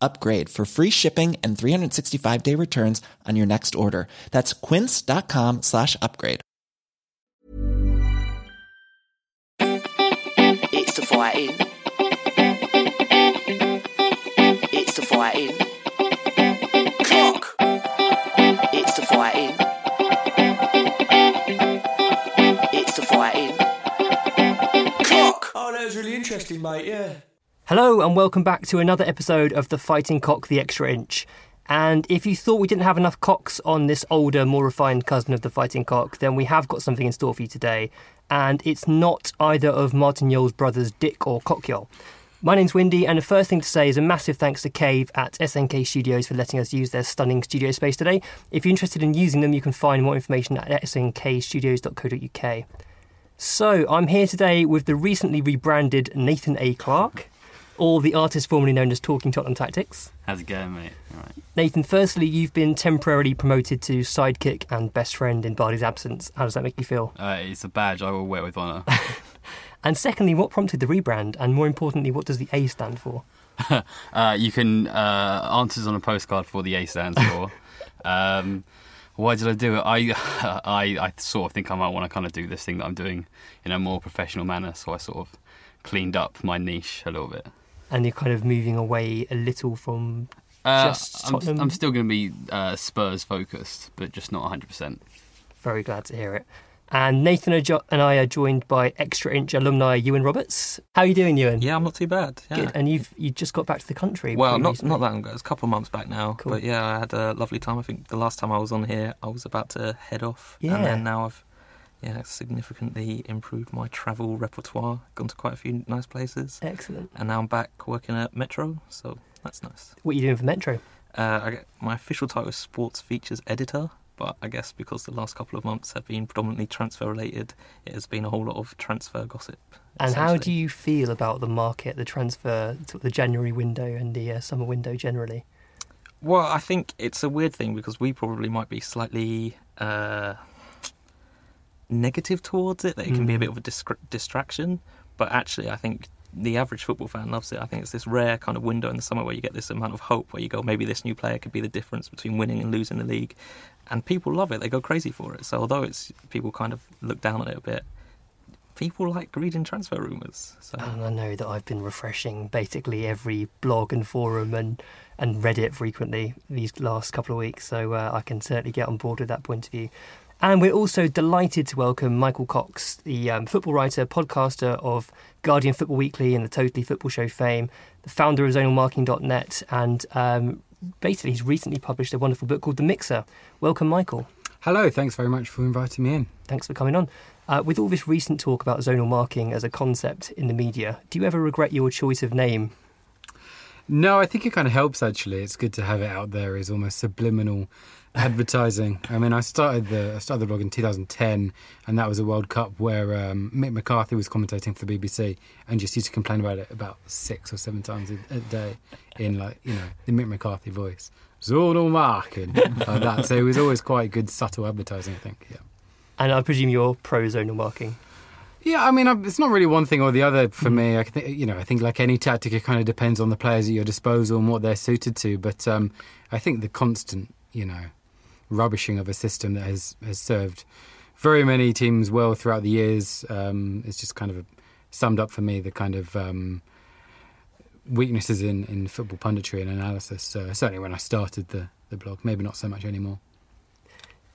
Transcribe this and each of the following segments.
upgrade for free shipping and 365 day returns on your next order. That's quince.com slash upgrade. It's the fighting. It's the fighting. Clock. It's the fighting. It's the fighting. Clock. Oh, that was really interesting, mate. Yeah. Hello, and welcome back to another episode of The Fighting Cock the Extra Inch. And if you thought we didn't have enough cocks on this older, more refined cousin of the Fighting Cock, then we have got something in store for you today. And it's not either of Martin Yole's brothers, Dick or Cockyol. My name's Windy, and the first thing to say is a massive thanks to Cave at SNK Studios for letting us use their stunning studio space today. If you're interested in using them, you can find more information at snkstudios.co.uk. So, I'm here today with the recently rebranded Nathan A. Clark, or the artist formerly known as Talking Tottenham Tactics. How's it going, mate? All right. Nathan, firstly, you've been temporarily promoted to sidekick and best friend in Bardi's absence. How does that make you feel? Uh, it's a badge I will wear with honour. And secondly, what prompted the rebrand? And more importantly, what does the A stand for? uh, you can uh, answers on a postcard for the A stands for. um, why did I do it? I, I I sort of think I might want to kind of do this thing that I'm doing in a more professional manner. So I sort of cleaned up my niche a little bit. And you're kind of moving away a little from Uh, just I'm, I'm still going to be uh, Spurs focused, but just not 100%. Very glad to hear it. And Nathan and I are joined by Extra Inch alumni Ewan Roberts. How are you doing, Ewan? Yeah, I'm not too bad. Yeah. Good. And you've you just got back to the country. Well, not recently. not that long ago. It's a couple of months back now. Cool. But yeah, I had a lovely time. I think the last time I was on here, I was about to head off, Yeah. and then now I've yeah significantly improved my travel repertoire. Gone to quite a few nice places, Excellent. and now I'm back working at Metro. So that's nice. What are you doing for Metro? Uh, I get my official title is sports features editor. But I guess because the last couple of months have been predominantly transfer related, it has been a whole lot of transfer gossip. And how do you feel about the market, the transfer, the January window and the uh, summer window generally? Well, I think it's a weird thing because we probably might be slightly uh, negative towards it. That it can be a Mm. bit of a distra- distraction. But actually, I think the average football fan loves it. I think it's this rare kind of window in the summer where you get this amount of hope, where you go, maybe this new player could be the difference between winning and losing the league, and people love it. They go crazy for it. So although it's people kind of look down on it a bit, people like reading transfer rumours. So And I know that I've been refreshing basically every blog and forum and, and Reddit frequently these last couple of weeks, so uh, I can certainly get on board with that point of view. And we're also delighted to welcome Michael Cox, the um, football writer, podcaster of Guardian Football Weekly and the Totally Football Show fame, the founder of zonalmarking.net, and um, basically he's recently published a wonderful book called The Mixer. Welcome, Michael. Hello, thanks very much for inviting me in. Thanks for coming on. Uh, with all this recent talk about zonal marking as a concept in the media, do you ever regret your choice of name? No, I think it kind of helps actually. It's good to have it out there as almost subliminal advertising. I mean, I started the I started the blog in 2010, and that was a World Cup where um, Mick McCarthy was commentating for the BBC and just used to complain about it about six or seven times a, a day in like you know the Mick McCarthy voice, zonal marking like that. So it was always quite good subtle advertising. I think. Yeah. And I presume you're pro zonal marking. Yeah, I mean, it's not really one thing or the other for me. I think, you know, I think like any tactic, it kind of depends on the players at your disposal and what they're suited to. But um, I think the constant, you know, rubbishing of a system that has has served very many teams well throughout the years um, is just kind of summed up for me the kind of um, weaknesses in, in football punditry and analysis. Certainly when I started the the blog, maybe not so much anymore.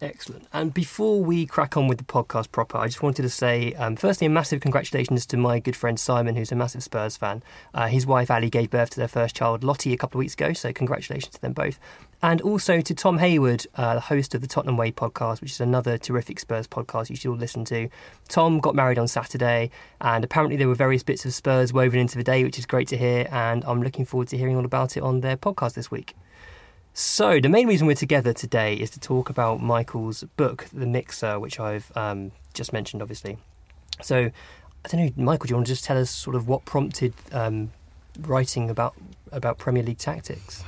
Excellent. And before we crack on with the podcast proper, I just wanted to say, um, firstly, a massive congratulations to my good friend Simon, who's a massive Spurs fan. Uh, his wife Ali gave birth to their first child, Lottie, a couple of weeks ago, so congratulations to them both. And also to Tom Hayward, uh, the host of the Tottenham Way podcast, which is another terrific Spurs podcast you should all listen to. Tom got married on Saturday, and apparently there were various bits of Spurs woven into the day, which is great to hear. And I'm looking forward to hearing all about it on their podcast this week. So, the main reason we're together today is to talk about Michael's book, The Mixer, which I've um, just mentioned, obviously. So, I don't know, Michael, do you want to just tell us sort of what prompted um, writing about about Premier League tactics?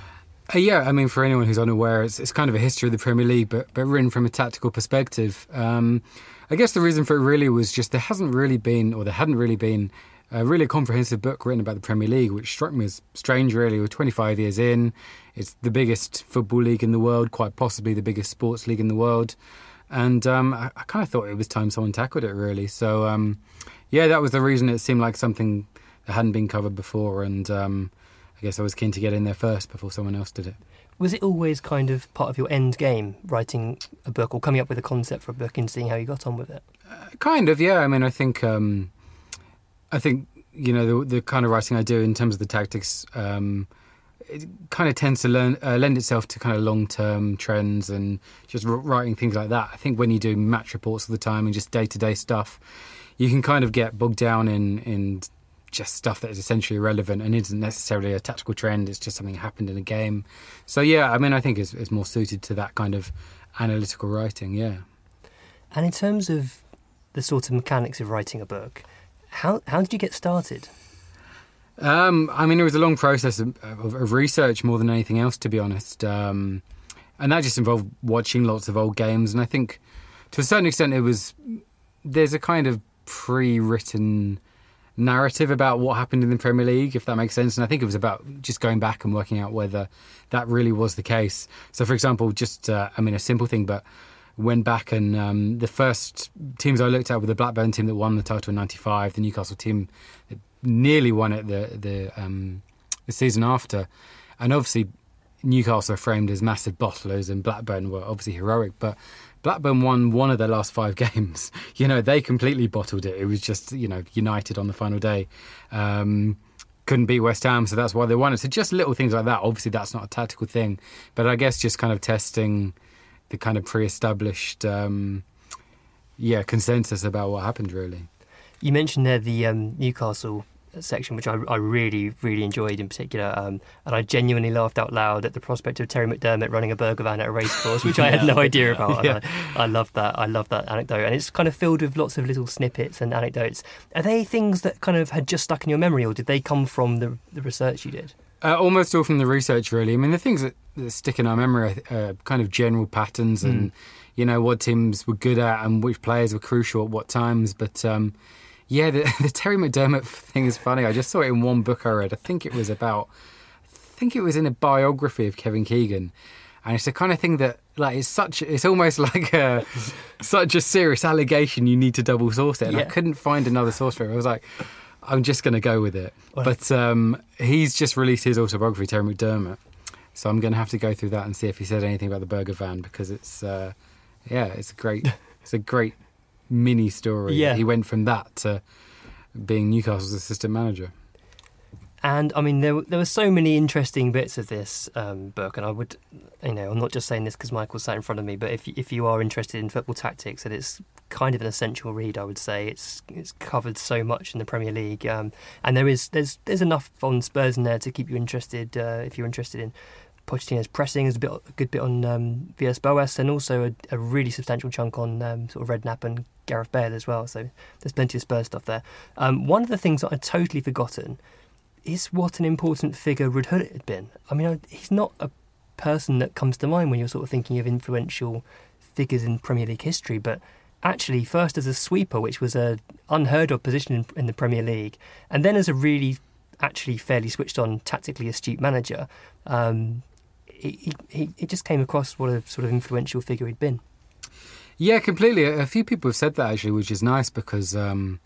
Uh, yeah, I mean, for anyone who's unaware, it's, it's kind of a history of the Premier League, but but written from a tactical perspective. Um, I guess the reason for it really was just there hasn't really been, or there hadn't really been, a really comprehensive book written about the Premier League, which struck me as strange. Really, we're 25 years in. It's the biggest football league in the world, quite possibly the biggest sports league in the world. And um, I, I kind of thought it was time someone tackled it, really. So, um, yeah, that was the reason it seemed like something that hadn't been covered before. And um, guess I was keen to get in there first before someone else did it. Was it always kind of part of your end game, writing a book or coming up with a concept for a book and seeing how you got on with it? Kind of, yeah. I mean, I think, um, I think you know the, the kind of writing I do in terms of the tactics. Um, it kind of tends to learn, uh, lend itself to kind of long term trends and just writing things like that. I think when you do match reports all the time and just day to day stuff, you can kind of get bogged down in in just stuff that is essentially irrelevant and isn't necessarily a tactical trend. It's just something that happened in a game. So yeah, I mean, I think it's, it's more suited to that kind of analytical writing. Yeah. And in terms of the sort of mechanics of writing a book, how how did you get started? Um, I mean, it was a long process of, of, of research more than anything else, to be honest. Um, and that just involved watching lots of old games. And I think, to a certain extent, it was there's a kind of pre-written narrative about what happened in the Premier League, if that makes sense. And I think it was about just going back and working out whether that really was the case. So, for example, just uh, I mean, a simple thing, but went back and um, the first teams I looked at were the Blackburn team that won the title in '95, the Newcastle team that nearly won it the the, um, the season after, and obviously Newcastle are framed as massive bottlers, and Blackburn were obviously heroic, but. Blackburn won one of their last five games. You know, they completely bottled it. It was just, you know, United on the final day. Um, couldn't beat West Ham, so that's why they won it. So just little things like that. Obviously, that's not a tactical thing, but I guess just kind of testing the kind of pre-established, um, yeah, consensus about what happened. Really, You mentioned there the um, Newcastle section, which I, I really, really enjoyed in particular. Um, and I genuinely laughed out loud at the prospect of Terry McDermott running a burger van at a racecourse, which I had no idea about. And I, I love that. I love that anecdote. And it's kind of filled with lots of little snippets and anecdotes. Are they things that kind of had just stuck in your memory, or did they come from the, the research you did? uh, almost all from the research. Really, I mean, the things that, that stick in our memory are uh, kind of general patterns and you know what teams were good at and which players were crucial at what times. But um, yeah, the, the Terry McDermott thing is funny. I just saw it in one book I read. I think it was about, I think it was in a biography of Kevin Keegan, and it's the kind of thing that like it's such it's almost like a such a serious allegation you need to double source it. And I couldn't find another source for it. I was like. I'm just going to go with it. But um, he's just released his autobiography, Terry McDermott. So I'm going to have to go through that and see if he said anything about the burger van because it's, uh, yeah, it's a great, it's a great mini story. Yeah. he went from that to being Newcastle's assistant manager. And I mean, there were- there were so many interesting bits of this um, book, and I would, you know, I'm not just saying this because Michael sat in front of me, but if you- if you are interested in football tactics, that it's kind of an essential read, I would say. It's it's covered so much in the Premier League, um, and there is there's there's enough on Spurs in there to keep you interested uh, if you're interested in. Pochettino's pressing is a bit a good bit on um, Villas Boas, and also a, a really substantial chunk on um, sort of Redknapp and Gareth Bale as well. So there's plenty of Spurs stuff there. Um, one of the things that I'd totally forgotten is what an important figure Gullit had been. I mean, he's not a person that comes to mind when you're sort of thinking of influential figures in Premier League history, but actually first as a sweeper, which was a unheard of position in, in the Premier League, and then as a really, actually fairly switched on, tactically astute manager. Um, he, he, he just came across what a sort of influential figure he'd been. Yeah, completely. A few people have said that actually, which is nice because um,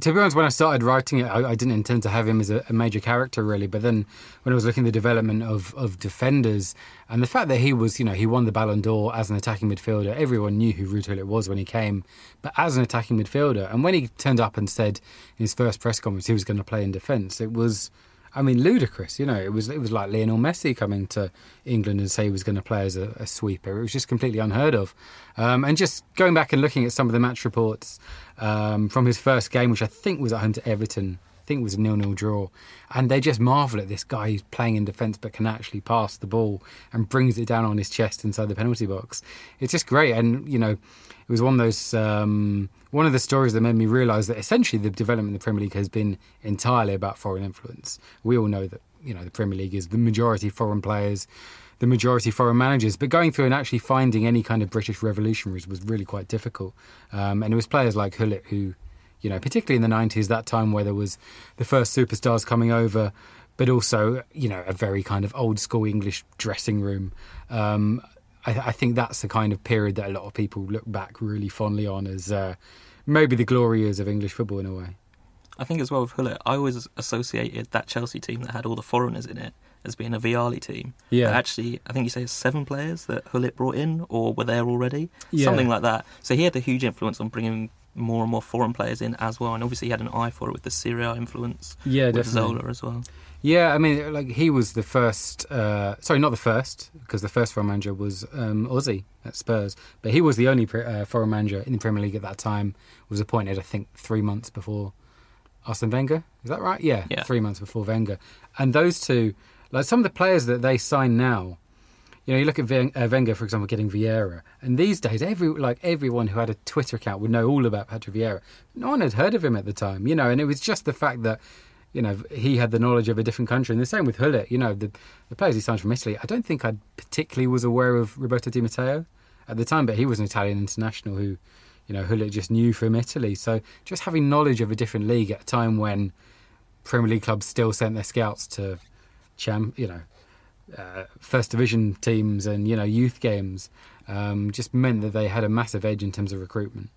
to be honest, when I started writing it, I, I didn't intend to have him as a, a, major character really. But then when I was looking at the development of, of defenders and the fact that he was, you know, he won the Ballon d'Or as an attacking midfielder, everyone knew who Ruud was when he came. But as an attacking midfielder, and when he turned up and said in his first press conference he was going to play in defence, it was I mean, ludicrous. You know, it was it was like Lionel Messi coming to England and say he was going to play as a, a sweeper. It was just completely unheard of. Um, and just going back and looking at some of the match reports um, from his first game, which I think was at home to Everton. I think it was a nil-nil draw, and they just marvel at this guy who's playing in defence but can actually pass the ball and brings it down on his chest inside the penalty box. It's just great, and you know, it was one of those um, one of the stories that made me realise that essentially the development of the Premier League has been entirely about foreign influence. We all know that you know the Premier League is the majority foreign players, the majority foreign managers, but going through and actually finding any kind of British revolutionaries was really quite difficult. Um, and it was players like Gullit who, you know, particularly in the nineties, that time where there was the first superstars coming over. But also, you know, a very kind of old school English dressing room. Um, I, I, think that's the kind of period that a lot of people look back really fondly on as uh, maybe the glory years of English football in a way. I think as well with Gullit, I always associated that Chelsea team that had all the foreigners in it as being a Vialli team. Yeah. But actually, I think you say seven players that Gullit brought in or were there already, yeah. something like that. So he had a huge influence on bringing more and more foreign players in as well, and obviously he had an eye for it with the Serie A influence. Yeah, with definitely. Zola as well. Yeah, I mean, like he was the first. Uh, sorry, not the first, because the first foreign manager was um, Ossie at Spurs, but he was the only pre- uh, foreign manager in the Premier League at that time. Was appointed, I think, three months before Arsene Wenger. Is that right? Yeah, yeah, three months before Wenger. And those two, like some of the players that they sign now, you know, you look at uh, Wenger, for example, getting Vieira, and these days, every like everyone who had a Twitter account would know all about Patrick Vieira. No one had heard of him at the time, you know, and it was just the fact that you know, he had the knowledge of a different country. And the same with Gullit, you know, the, the players he signed from Italy. I don't think I particularly was aware of Roberto Di Matteo at the time, but he was an Italian international who, you know, Gullit just knew from Italy. So just having knowledge of a different league at a time when Premier League clubs still sent their scouts to, champ, you know, uh, first division teams and you know youth games, um, just meant that they had a massive edge in terms of recruitment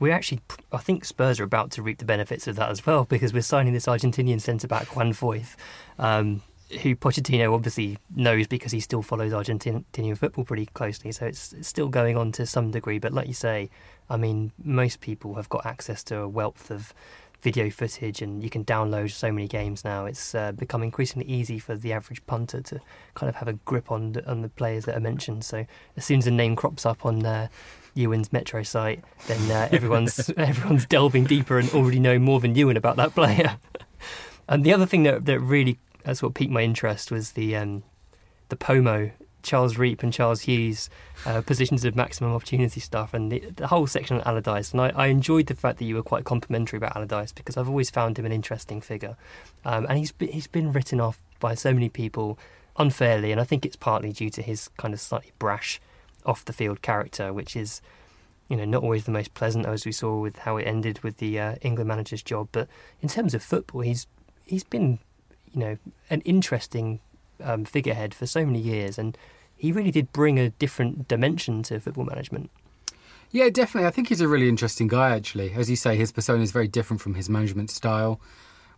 we actually, I think Spurs are about to reap the benefits of that as well because we're signing this Argentinian centre back Juan Foyth, um, who Pochettino obviously knows because he still follows Argentinian football pretty closely. So it's, it's, still going on to some degree. But like you say, I mean, most people have got access to a wealth of video footage and you can download so many games now. It's uh, become increasingly easy for the average punter to kind of have a grip on the, on the players that are mentioned. So as soon as a name crops up on uh, Ewan's Metro site, then uh, everyone's everyone's delving deeper and already know more than Ewan about that player. and the other thing that that really that's what piqued my interest was the um, the Pomo Charles Reep and Charles Hughes uh, positions of maximum opportunity stuff and the, the whole section on Allardyce. And I, I, enjoyed the fact that you were quite complimentary about Allardyce because I've always found him an interesting figure. Um, and he's he's been written off by so many people unfairly, and I think it's partly due to his kind of slightly brash off the field character, which is you know not always the most pleasant, as we saw with how it ended with the uh, England manager's job. But in terms of football, he's he's been you know an interesting um, figurehead for so many years, and he really did bring a different dimension to football management. Yeah, definitely. I think he's a really interesting guy. Actually, as you say, his persona is very different from his management style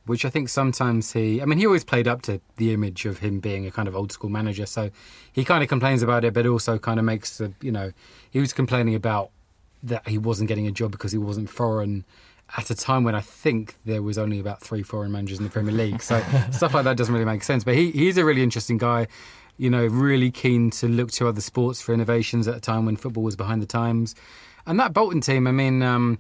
which I think sometimes he, I mean, he always played up to the image of him being a kind of old school manager. So he kind of complains about it, but also kind of makes, a, you know, he was complaining about that he wasn't getting a job because he wasn't foreign at a time when I think there was only about three foreign managers in the Premier League. So stuff like that doesn't really make sense. But he, he's a really interesting guy, you know, really keen to look to other sports for innovations at a time when football was behind the times. And that Bolton team, I mean, um,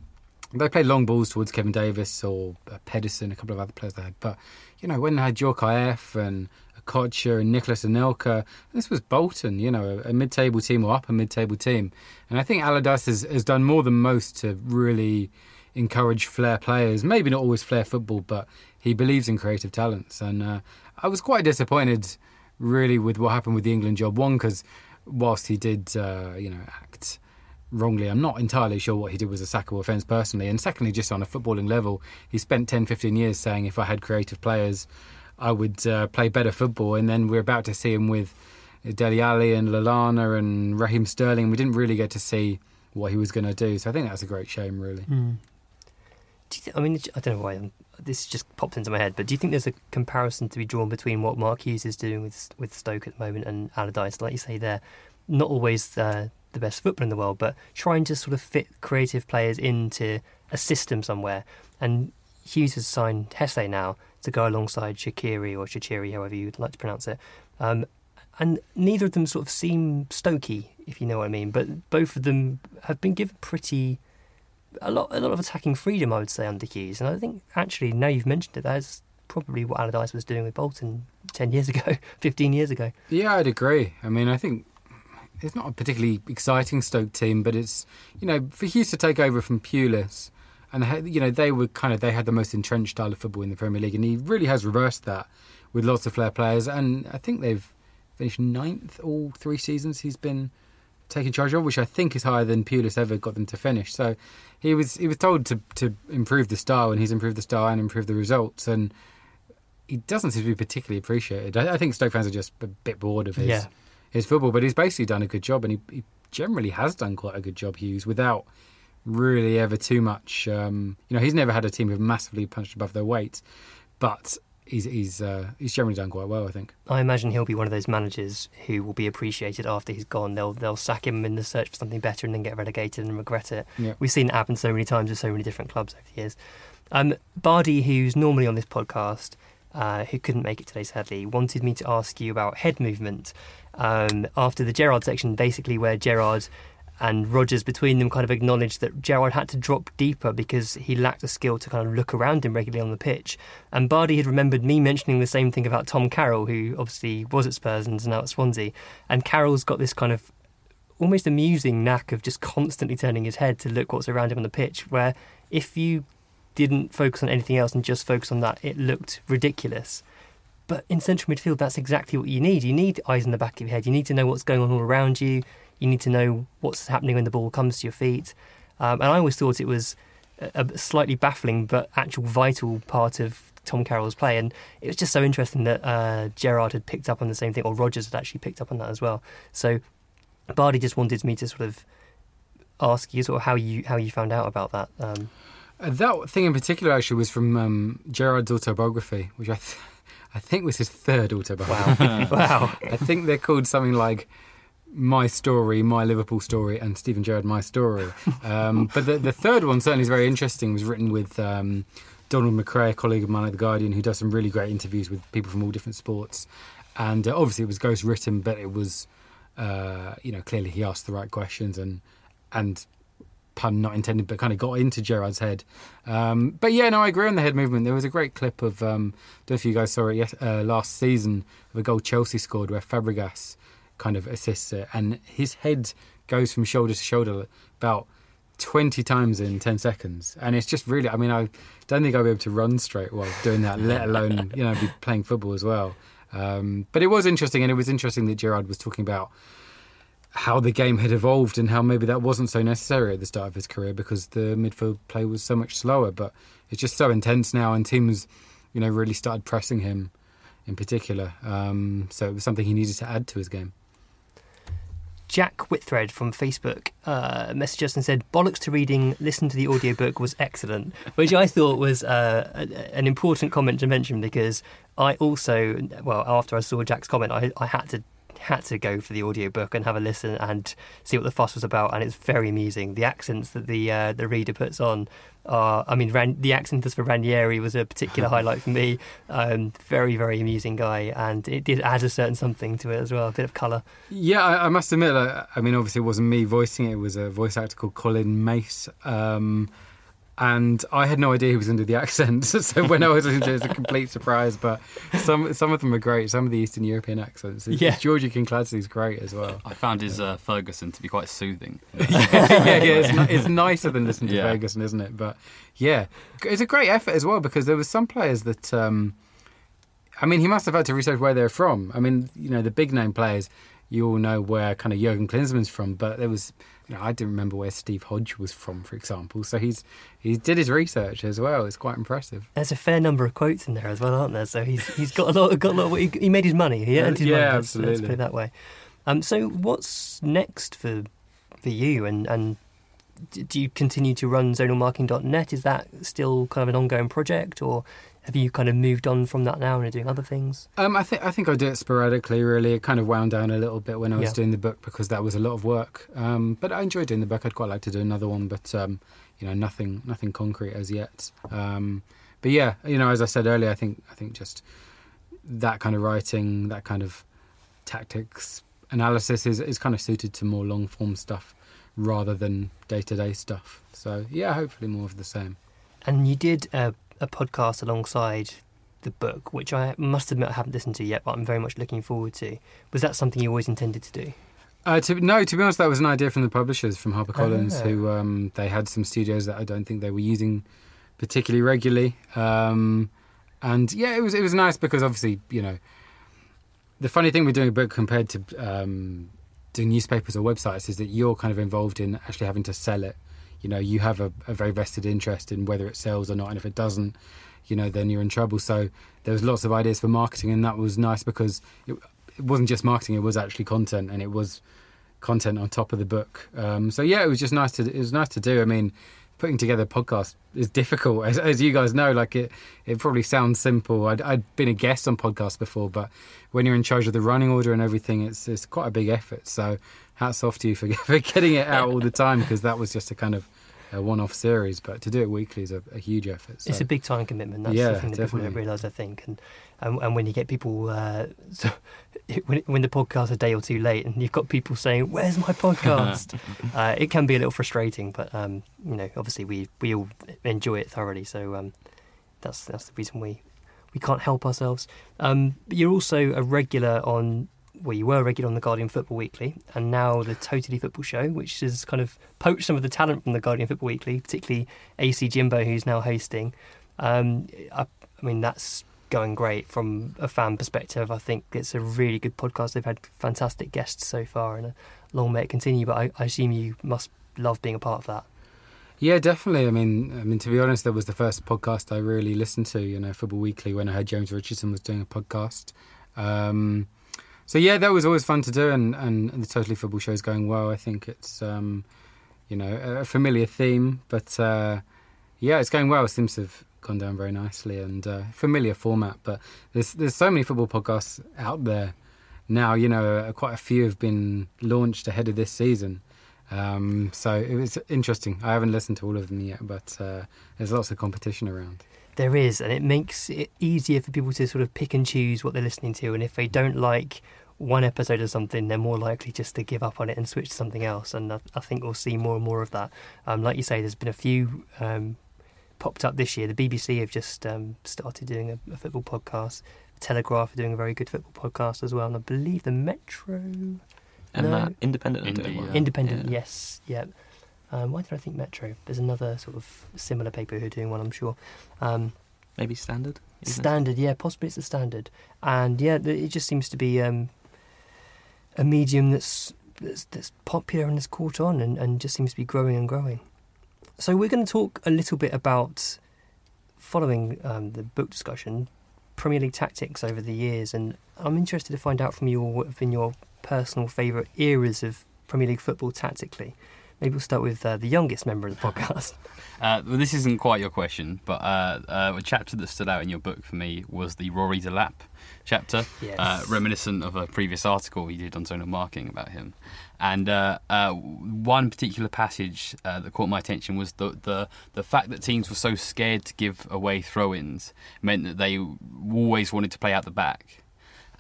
they played long balls towards Kevin Davies or uh, Pedersen, a couple of other players they had. But, you know, when they had Djorkaeff and Okocha and Nicolas Anelka, this was Bolton, you know, a, a mid table team or upper mid table team. And I think Allardyce has, has done more than most to really encourage flair players. Maybe not always flair football, but he believes in creative talents. And uh, I was quite disappointed, really, with what happened with the England job. One, because whilst he did, uh, you know, act wrongly. I'm not entirely sure what he did was a sackable offence personally. And secondly, just on a footballing level, he spent 10, 15 years saying if I had creative players, I would uh, play better football. And then we're about to see him with Dele Alli and Lallana and Raheem Sterling. We didn't really get to see what he was going to do. So I think that's a great shame, really. Mm. Do you think, I mean, I don't know why I'm, this just popped into my head, but do you think there's a comparison to be drawn between what Mark Hughes is doing with with Stoke at the moment and Allardyce? Like you say, they're not always uh, the best footballer in the world, but trying to sort of fit creative players into a system somewhere. And Hughes has signed Jesé now to go alongside Shaqiri or Shachiri, however you'd like to pronounce it. Um, and neither of them sort of seem Stokey, if you know what I mean. But both of them have been given pretty a lot a lot of attacking freedom, I would say, under Hughes. And I think actually now you've mentioned it, that's probably what Allardyce was doing with Bolton ten years ago, fifteen years ago. Yeah, I'd agree. I mean, I think it's not a particularly exciting Stoke team, but it's you know for Hughes to take over from Pulis, and you know they were kind of they had the most entrenched style of football in the Premier League, and he really has reversed that with lots of flair players, and I think they've finished ninth all three seasons he's been taking charge of, which I think is higher than Pulis ever got them to finish. So he was he was told to to improve the style, and he's improved the style and improved the results, and he doesn't seem to be particularly appreciated. I, I think Stoke fans are just a bit bored of his Yeah. His football, but he's basically done a good job, and he, he generally has done quite a good job, Hughes, without really ever too much. Um, you know, he's never had a team who've massively punched above their weight, but he's he's uh, he's generally done quite well, I think. I imagine he'll be one of those managers who will be appreciated after he's gone. They'll they'll sack him in the search for something better and then get relegated and regret it. Yeah. We've seen it happen so many times with so many different clubs over the years. Um, Bardi, who's normally on this podcast, uh, who couldn't make it today sadly, wanted me to ask you about head movement um, after the Gerrard section, basically where Gerrard and Rodgers between them kind of acknowledged that Gerrard had to drop deeper because he lacked the skill to kind of look around him regularly on the pitch. And Bardi had remembered me mentioning the same thing about Tom Carroll, who obviously was at Spurs and is now at Swansea. And Carroll's got this kind of almost amusing knack of just constantly turning his head to look what's around him on the pitch, where if you didn't focus on anything else and just focus on that, it looked ridiculous. But in central midfield, that's exactly what you need. You need eyes in the back of your head. You need to know what's going on all around you. You need to know what's happening when the ball comes to your feet. Um, and I always thought it was a, slightly baffling but actual vital part of Tom Carroll's play. And it was just so interesting that uh, Gerrard had picked up on the same thing, or Rodgers had actually picked up on that as well. So Bardi just wanted me to sort of ask you sort of how you how you found out about that. Um, Uh, that thing in particular actually was from um, Gerrard's autobiography, which I th- I think was his third autobiography. wow, wow. I think they're called something like My Story, My Liverpool Story, and Steven Gerrard, My Story. Um, but the, the third one certainly is very interesting. It was written with um, Donald McRae, a colleague of mine at The Guardian, who does some really great interviews with people from all different sports. And uh, obviously it was ghost written, but it was, uh, you know, clearly he asked the right questions and, and pun not intended, but kind of got into Gerrard's head. Um, but yeah, no, I agree on the head movement. There was a great clip of, um, I don't know if you guys saw it uh, last season, of a goal Chelsea scored where Fabregas kind of assists it, and his head goes from shoulder to shoulder about 20 times in 10 seconds. And it's just really, I mean, I don't think I'll be able to run straight while doing that, let alone, you know, be playing football as well. Um, but it was interesting, and it was interesting that Gerard was talking about how the game had evolved and how maybe that wasn't so necessary at the start of his career because the midfield play was so much slower. But it's just so intense now, and teams, you know, really started pressing him in particular. Um, so it was something he needed to add to his game. Jack Whitthread from Facebook uh, messaged us and said, Bollocks to reading, listen to the audiobook was excellent, which I thought was uh, a- an important comment to mention because I also, well, after I saw Jack's comment, I, I had to had to go for the audiobook and have a listen and see what the fuss was about and it's very amusing. The accents that the uh, the reader puts on are I mean Ran- the accent for Ranieri was a particular highlight for me. Um, very very amusing guy and it did add a certain something to it as well a bit of colour. Yeah, I, I must admit, like, I mean, obviously it wasn't me voicing it, it was a voice actor called Colin Mace. Um, and I had no idea he was going to do the accent. so when I was listening to it, it was a complete surprise. But some some of them are great. Some of the Eastern European accents. Yeah. Georgi Kinkladze's great as well. I found his uh, Ferguson to be quite soothing. yeah, yeah, it's, it's nicer than listening to Yeah. Ferguson, isn't it? But yeah, it's a great effort as well because there were some players that, um, I mean, he must have had to research where they're from. I mean, you know, the big name players, you all know where kind of Jurgen Klinsmann's from, but there was, you know, I didn't remember where Steve Hodge was from, for example. So he's he did his research as well. It's quite impressive. There's a fair number of quotes in there as well, aren't there? So he's he's got a lot, got a lot. Of, he, he made his money. He earned his Yeah, money. Let's, let's absolutely. put it that way. Um, so what's next for for you and and do you continue to run zonalmarking.net? Is that still kind of an ongoing project, or have you kind of moved on from that now and are doing other things? Um, I think I think I do it sporadically. Really, it kind of wound down a little bit when I was Yeah. doing the book because that was a lot of work. Um, but I enjoyed doing the book. I'd quite like to do another one, but um, you know, nothing nothing concrete as yet. Um, but yeah, you know, as I said earlier, I think I think just that kind of writing, that kind of tactics analysis is is kind of suited to more long form stuff rather than day to day stuff. So yeah, hopefully more of the same. And you did a, a podcast alongside the book, which I must admit I haven't listened to yet, but I'm very much looking forward to. Was that something you always intended to do? Uh, to, no, to be honest, that was an idea from the publishers from HarperCollins, Ah. who um, they had some studios that I don't think they were using particularly regularly. Um, and yeah, it was it was nice because obviously you know the funny thing with doing a book compared to um, doing newspapers or websites is that you're kind of involved in actually having to sell it. You know, you have a, a very vested interest in whether it sells or not, and if it doesn't, you know, then you're in trouble. So there was lots of ideas for marketing, and that was nice because it, it wasn't just marketing; it was actually content, and it was content on top of the book. Um, so yeah, it was just nice to it was nice to do. I mean, putting together a podcast is difficult, as, as you guys know. Like it, it probably sounds simple. I'd, I'd been a guest on podcasts before, but when you're in charge of the running order and everything, it's it's quite a big effort. So hats off to you for, for getting it out all the time because that was just a kind of a one-off series. But to do it weekly is a, a huge effort. So. It's a big time commitment. That's Yeah, the thing that people don't realise, I think. And, and and when you get people, uh, so when when the podcast's a day or two late, and you've got people saying, "Where's my podcast?" uh, it can be a little frustrating. But um, you know, obviously we we all enjoy it thoroughly. So um, that's that's the reason we we can't help ourselves. Um, but you're also a regular on. Well, you were a regular on the Guardian Football Weekly, and now the Totally Football Show, which has kind of poached some of the talent from the Guardian Football Weekly, particularly AC Jimbo, who's now hosting. Um, I, I mean, that's going great from a fan perspective. I think it's a really good podcast. They've had fantastic guests so far, and long may it continue. But I, I assume you must love being a part of that. Yeah, definitely. I mean, I mean to be honest, that was the first podcast I really listened to. You know, Football Weekly when I heard James Richardson was doing a podcast. Um, so yeah, that was always fun to do, and, and the Totally Football show is going well. I think it's um, you know a familiar theme, but uh, yeah, it's going well. It seems to have gone down very nicely and uh, familiar format. But there's there's so many football podcasts out there now. You know, uh, quite a few have been launched ahead of this season. Um, so it was interesting. I haven't listened to all of them yet, but uh, there's lots of competition around. There is, and it makes it easier for people to sort of pick and choose what they're listening to. And if they don't like one episode of something, they're more likely just to give up on it and switch to something else. And I, I think we'll see more and more of that. Um, like you say, there's been a few um, popped up this year. The BBC have just um, started doing a, a football podcast. Telegraph are doing a very good football podcast as well, and I believe the Metro, And No. uh, Independent are Indie, doing well. yeah. Independent, Yeah. yes, yeah. Um, why did I think Metro? There's another sort of similar paper who are doing one, I'm sure. Um, Maybe Standard. isn't it? Standard, yeah, possibly it's the standard, and yeah, it just seems to be um, a medium that's, that's that's popular and has caught on, and, and just seems to be growing and growing. So we're going to talk a little bit about following um, the book discussion, Premier League tactics over the years, and I'm interested to find out from you all what have been your personal favourite eras of Premier League football tactically. Maybe we'll start with uh, the youngest member of the podcast. Uh, well, this isn't quite your question, but uh, uh, a chapter that stood out in your book for me was the Rory Delap chapter, Yes. uh, reminiscent of a previous article you did on zonal marking about him. And uh, uh, one particular passage uh, that caught my attention was the, the the fact that teams were so scared to give away throw-ins meant that they always wanted to play out the back,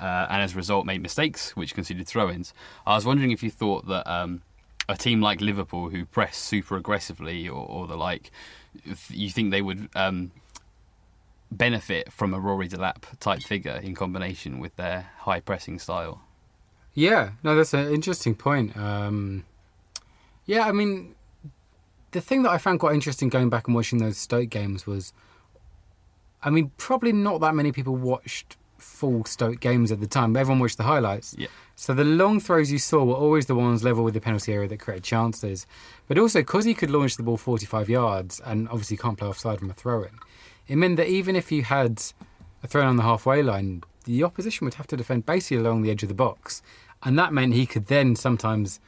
uh, and as a result made mistakes which conceded throw-ins. I was wondering if you thought that. Um, a team like Liverpool who press super aggressively or, or the like, you think they would um, benefit from a Rory Delap type figure in combination with their high pressing style? Yeah, no, that's an interesting point. Um, yeah, I mean, the thing that I found quite interesting going back and watching those Stoke games was, I mean, probably not that many people watched full Stoke games at the time. Everyone watched the highlights. Yeah. So the long throws you saw were always the ones level with the penalty area that created chances. But also, because he could launch the ball 45 yards and obviously can't play offside from a throw in, it meant that even if you had a throw on the halfway line, the opposition would have to defend basically along the edge of the box. And that meant he could then sometimes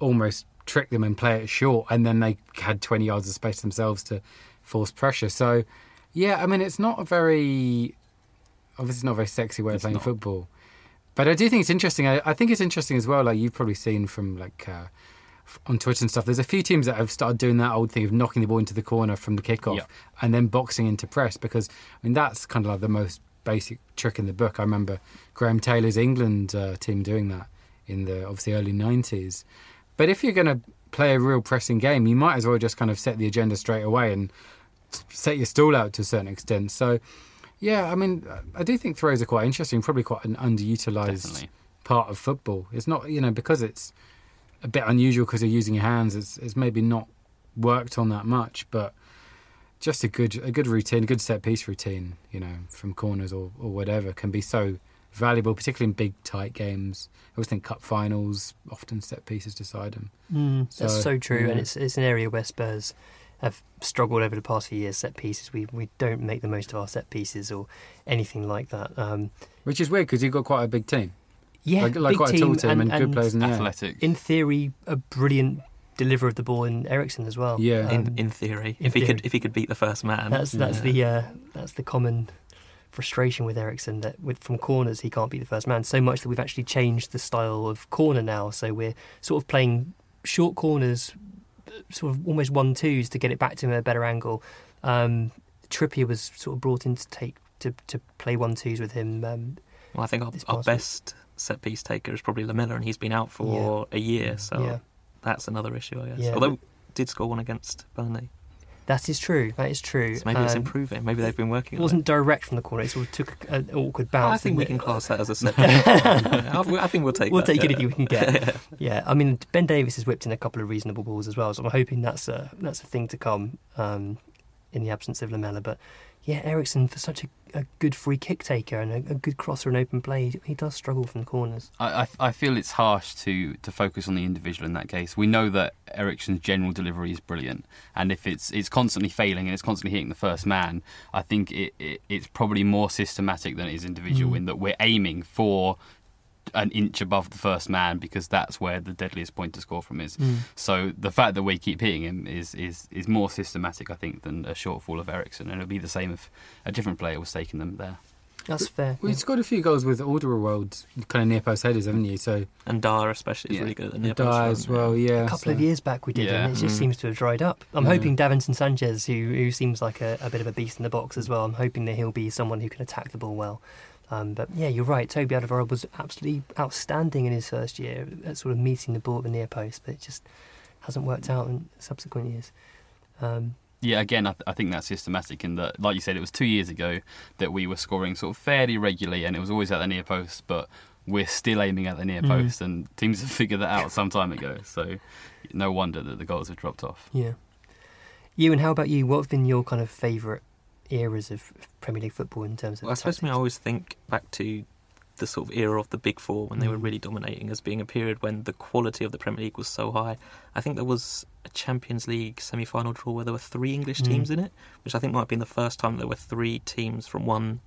almost trick them and play it short, and then they had 20 yards of space themselves to force pressure. So, yeah, I mean, it's not a very obviously not a very sexy way of It's playing not. football. But I do think it's interesting. I, I think it's interesting as well. Like you've probably seen from like uh, on Twitter and stuff. There's a few teams that have started doing that old thing of knocking the ball into the corner from the kickoff Yeah. and then boxing into press because I mean that's kind of like the most basic trick in the book. I remember Graham Taylor's England uh, team doing that in the obviously early 90s. But if you're going to play a real pressing game, you might as well just kind of set the agenda straight away and set your stall out to a certain extent. So, yeah, I mean, I do think throws are quite interesting, probably quite an underutilized Definitely. part of football. It's not, you know, because it's a bit unusual because you're using your hands. It's, it's maybe not worked on that much, but just a good a good routine, a good set piece routine, you know, from corners or, or whatever, can be so valuable, particularly in big tight games. I always think cup finals often set pieces decide them. Mm, that's So, so true, and it's it's an area where Spurs have struggled over the past few years. Set pieces, we we don't make the most of our set pieces or anything like that. Um, Which is weird because you've got quite a big team, yeah, like, like big quite a tall team and, good players in the. Athletic. In theory, a brilliant deliverer of the ball in Eriksen as well. Yeah. in Um, in theory, in if he could if he could beat the first man, That's that's yeah. the uh, that's the common frustration with Eriksen that with from corners he can't beat the first man so much that we've actually changed the style of corner now. So we're sort of playing short corners, sort of almost one twos to get it back to him at a better angle. Um, Trippier was sort of brought in to take to, to play one twos with him. Um, Well, I think our, our past week. best set piece taker is probably Lamela, and he's been out for a year, so yeah, that's another issue, I guess. Yeah. Although did score one against Burnley, that is true. That is true. so maybe it's Um, improving. Maybe they've been working. It wasn't direct from the corner. It sort of took an awkward bounce. I think we didn't can class that as a set. piece. I I think we'll take. We'll that, take it if you can get. Yeah, I mean Ben Davies has whipped in a couple of reasonable balls as well, so I'm hoping that's a that's a thing to come um, in the absence of Lamela. But yeah, Eriksen for such a, a good free kick taker and a, a good crosser and open play, he does struggle from the corners. I, I, I feel it's harsh to, to focus on the individual in that case. We know that Eriksen's general delivery is brilliant, and if it's it's constantly failing and it's constantly hitting the first man, I think it, it it's probably more systematic than it is individual Mm. in that we're aiming for an inch above the first man because that's where the deadliest point to score from is. So the fact that we keep hitting him is, is, is more systematic, I think, than a shortfall of Eriksen, and it'll be the same if a different player was taking them there. That's fair. Well, you've scored a few goals with Alderweireld kind of near post headers, haven't you? So And Dar especially is Yeah. really good at the near post Die as well, yeah. a couple of years back we did, Yeah. and it just Mm. seems to have dried up. I'm Yeah. hoping Davinson Sanchez, who who seems like a, a bit of a beast in the box as well. I'm hoping that he'll be someone who can attack the ball well. Um, but yeah, you're right. Toby Alderweireld was absolutely outstanding in his first year at sort of meeting the ball at the near post, but it just hasn't worked out in subsequent years. Um, Yeah, again, I, th- I think that's systematic in that, like you said, it was two years ago that we were scoring sort of fairly regularly, and it was always at the near post, but we're still aiming at the near Mm. post, and teams have figured that out some time ago. So, no wonder that the goals have dropped off. yeah. You and how about you? What have been your kind of favourite eras of Premier League football in terms of? Well, I suppose me, I always think back to the sort of era of the Big Four when they were Mm. really dominating as being a period when the quality of the Premier League was so high. I think there was a Champions League semi-final draw where there were three English Mm. teams in it, which I think might have been the first time there were three teams from one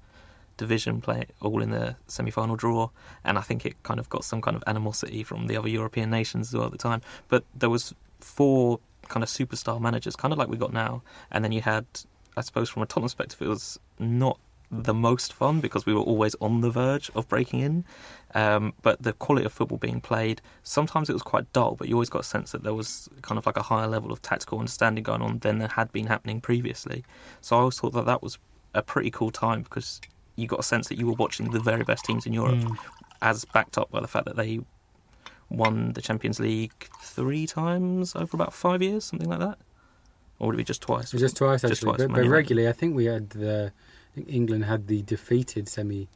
division play all in the semi-final draw and I think it kind of got some kind of animosity from the other European nations as well at the time but there was four kind of superstar managers kind of like we got now and then you had I suppose from a Tottenham perspective it was not the most fun because we were always on the verge of breaking in. Um, but the quality of football being played, sometimes it was quite dull, but you always got a sense that there was kind of like a higher level of tactical understanding going on than there had been happening previously. So I always thought that that was a pretty cool time because you got a sense that you were watching the very best teams in Europe, Mm. as backed up by the fact that they won the Champions League three times over about five years, something like that. Or would it be just twice? Just twice actually, Just twice, but, but regularly. I think we had the I think England had the defeated semi,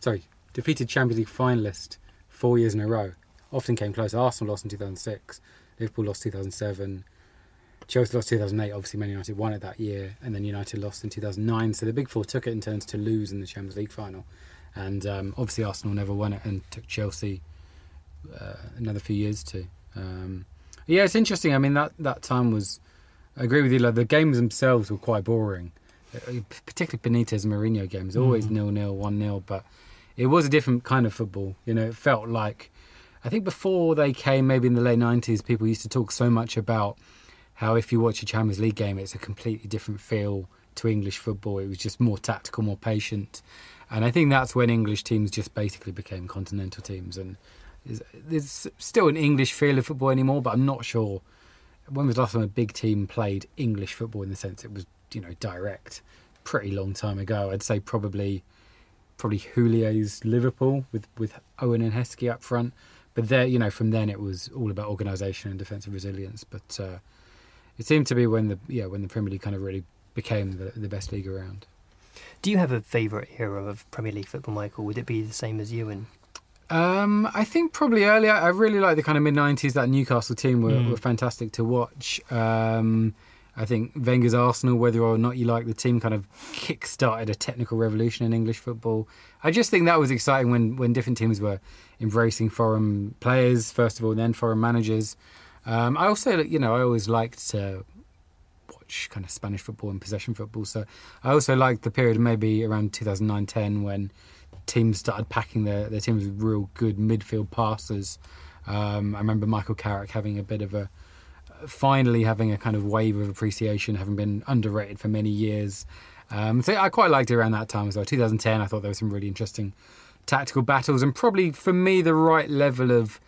sorry, defeated Champions League finalist four years in a row. Often came close. Arsenal lost in 2006, Liverpool lost 2007, Chelsea lost 2008. Obviously, Man United won it that year, and then United lost in 2009. So the big four took it in turns to lose in the Champions League final, and um, obviously Arsenal never won it and took Chelsea uh, another few years to. Um, yeah, it's interesting. I mean that that time was. I agree with you. Like the games themselves were quite boring, Uh, particularly Benitez and Mourinho games. Always Mhm. nil nil, one 0 but it was a different kind of football. You know, it felt like I think before they came, maybe in the late nineties, people used to talk so much about how if you watch a Champions League game, it's a completely different feel to English football. It was just more tactical, more patient, and I think that's when English teams just basically became continental teams. And there's still an English feel of football anymore, but I'm not sure when was the last time a big team played English football in the sense it was you know direct. Pretty long time ago, I'd say probably probably Houllier's Liverpool with with Owen and Heskey up front. But there, you know, from then it was all about organisation and defensive resilience. But uh, it seemed to be when the yeah when the Premier League kind of really became the, the best league around. Do you have a favourite era of Premier League football, Michael? Would it be the same as you? And Um, I think probably earlier. I really like the kind of mid '90s. That Newcastle team were, Mm. were fantastic to watch. Um, I think Wenger's Arsenal, whether or not you like the team, kind of kick-started a technical revolution in English football. I just think that was exciting when when different teams were embracing foreign players first of all, and then foreign managers. Um, I also, you know, I always liked to watch kind of Spanish football and possession football. So I also liked the period maybe around 2009-10 when teams started packing their, their teams with real good midfield passers. Um, I remember Michael Carrick having a bit of a finally having a kind of wave of appreciation, having been underrated for many years. Um, so I quite liked it around that time as well. 2010, I thought there were some really interesting tactical battles, and probably for me the right level of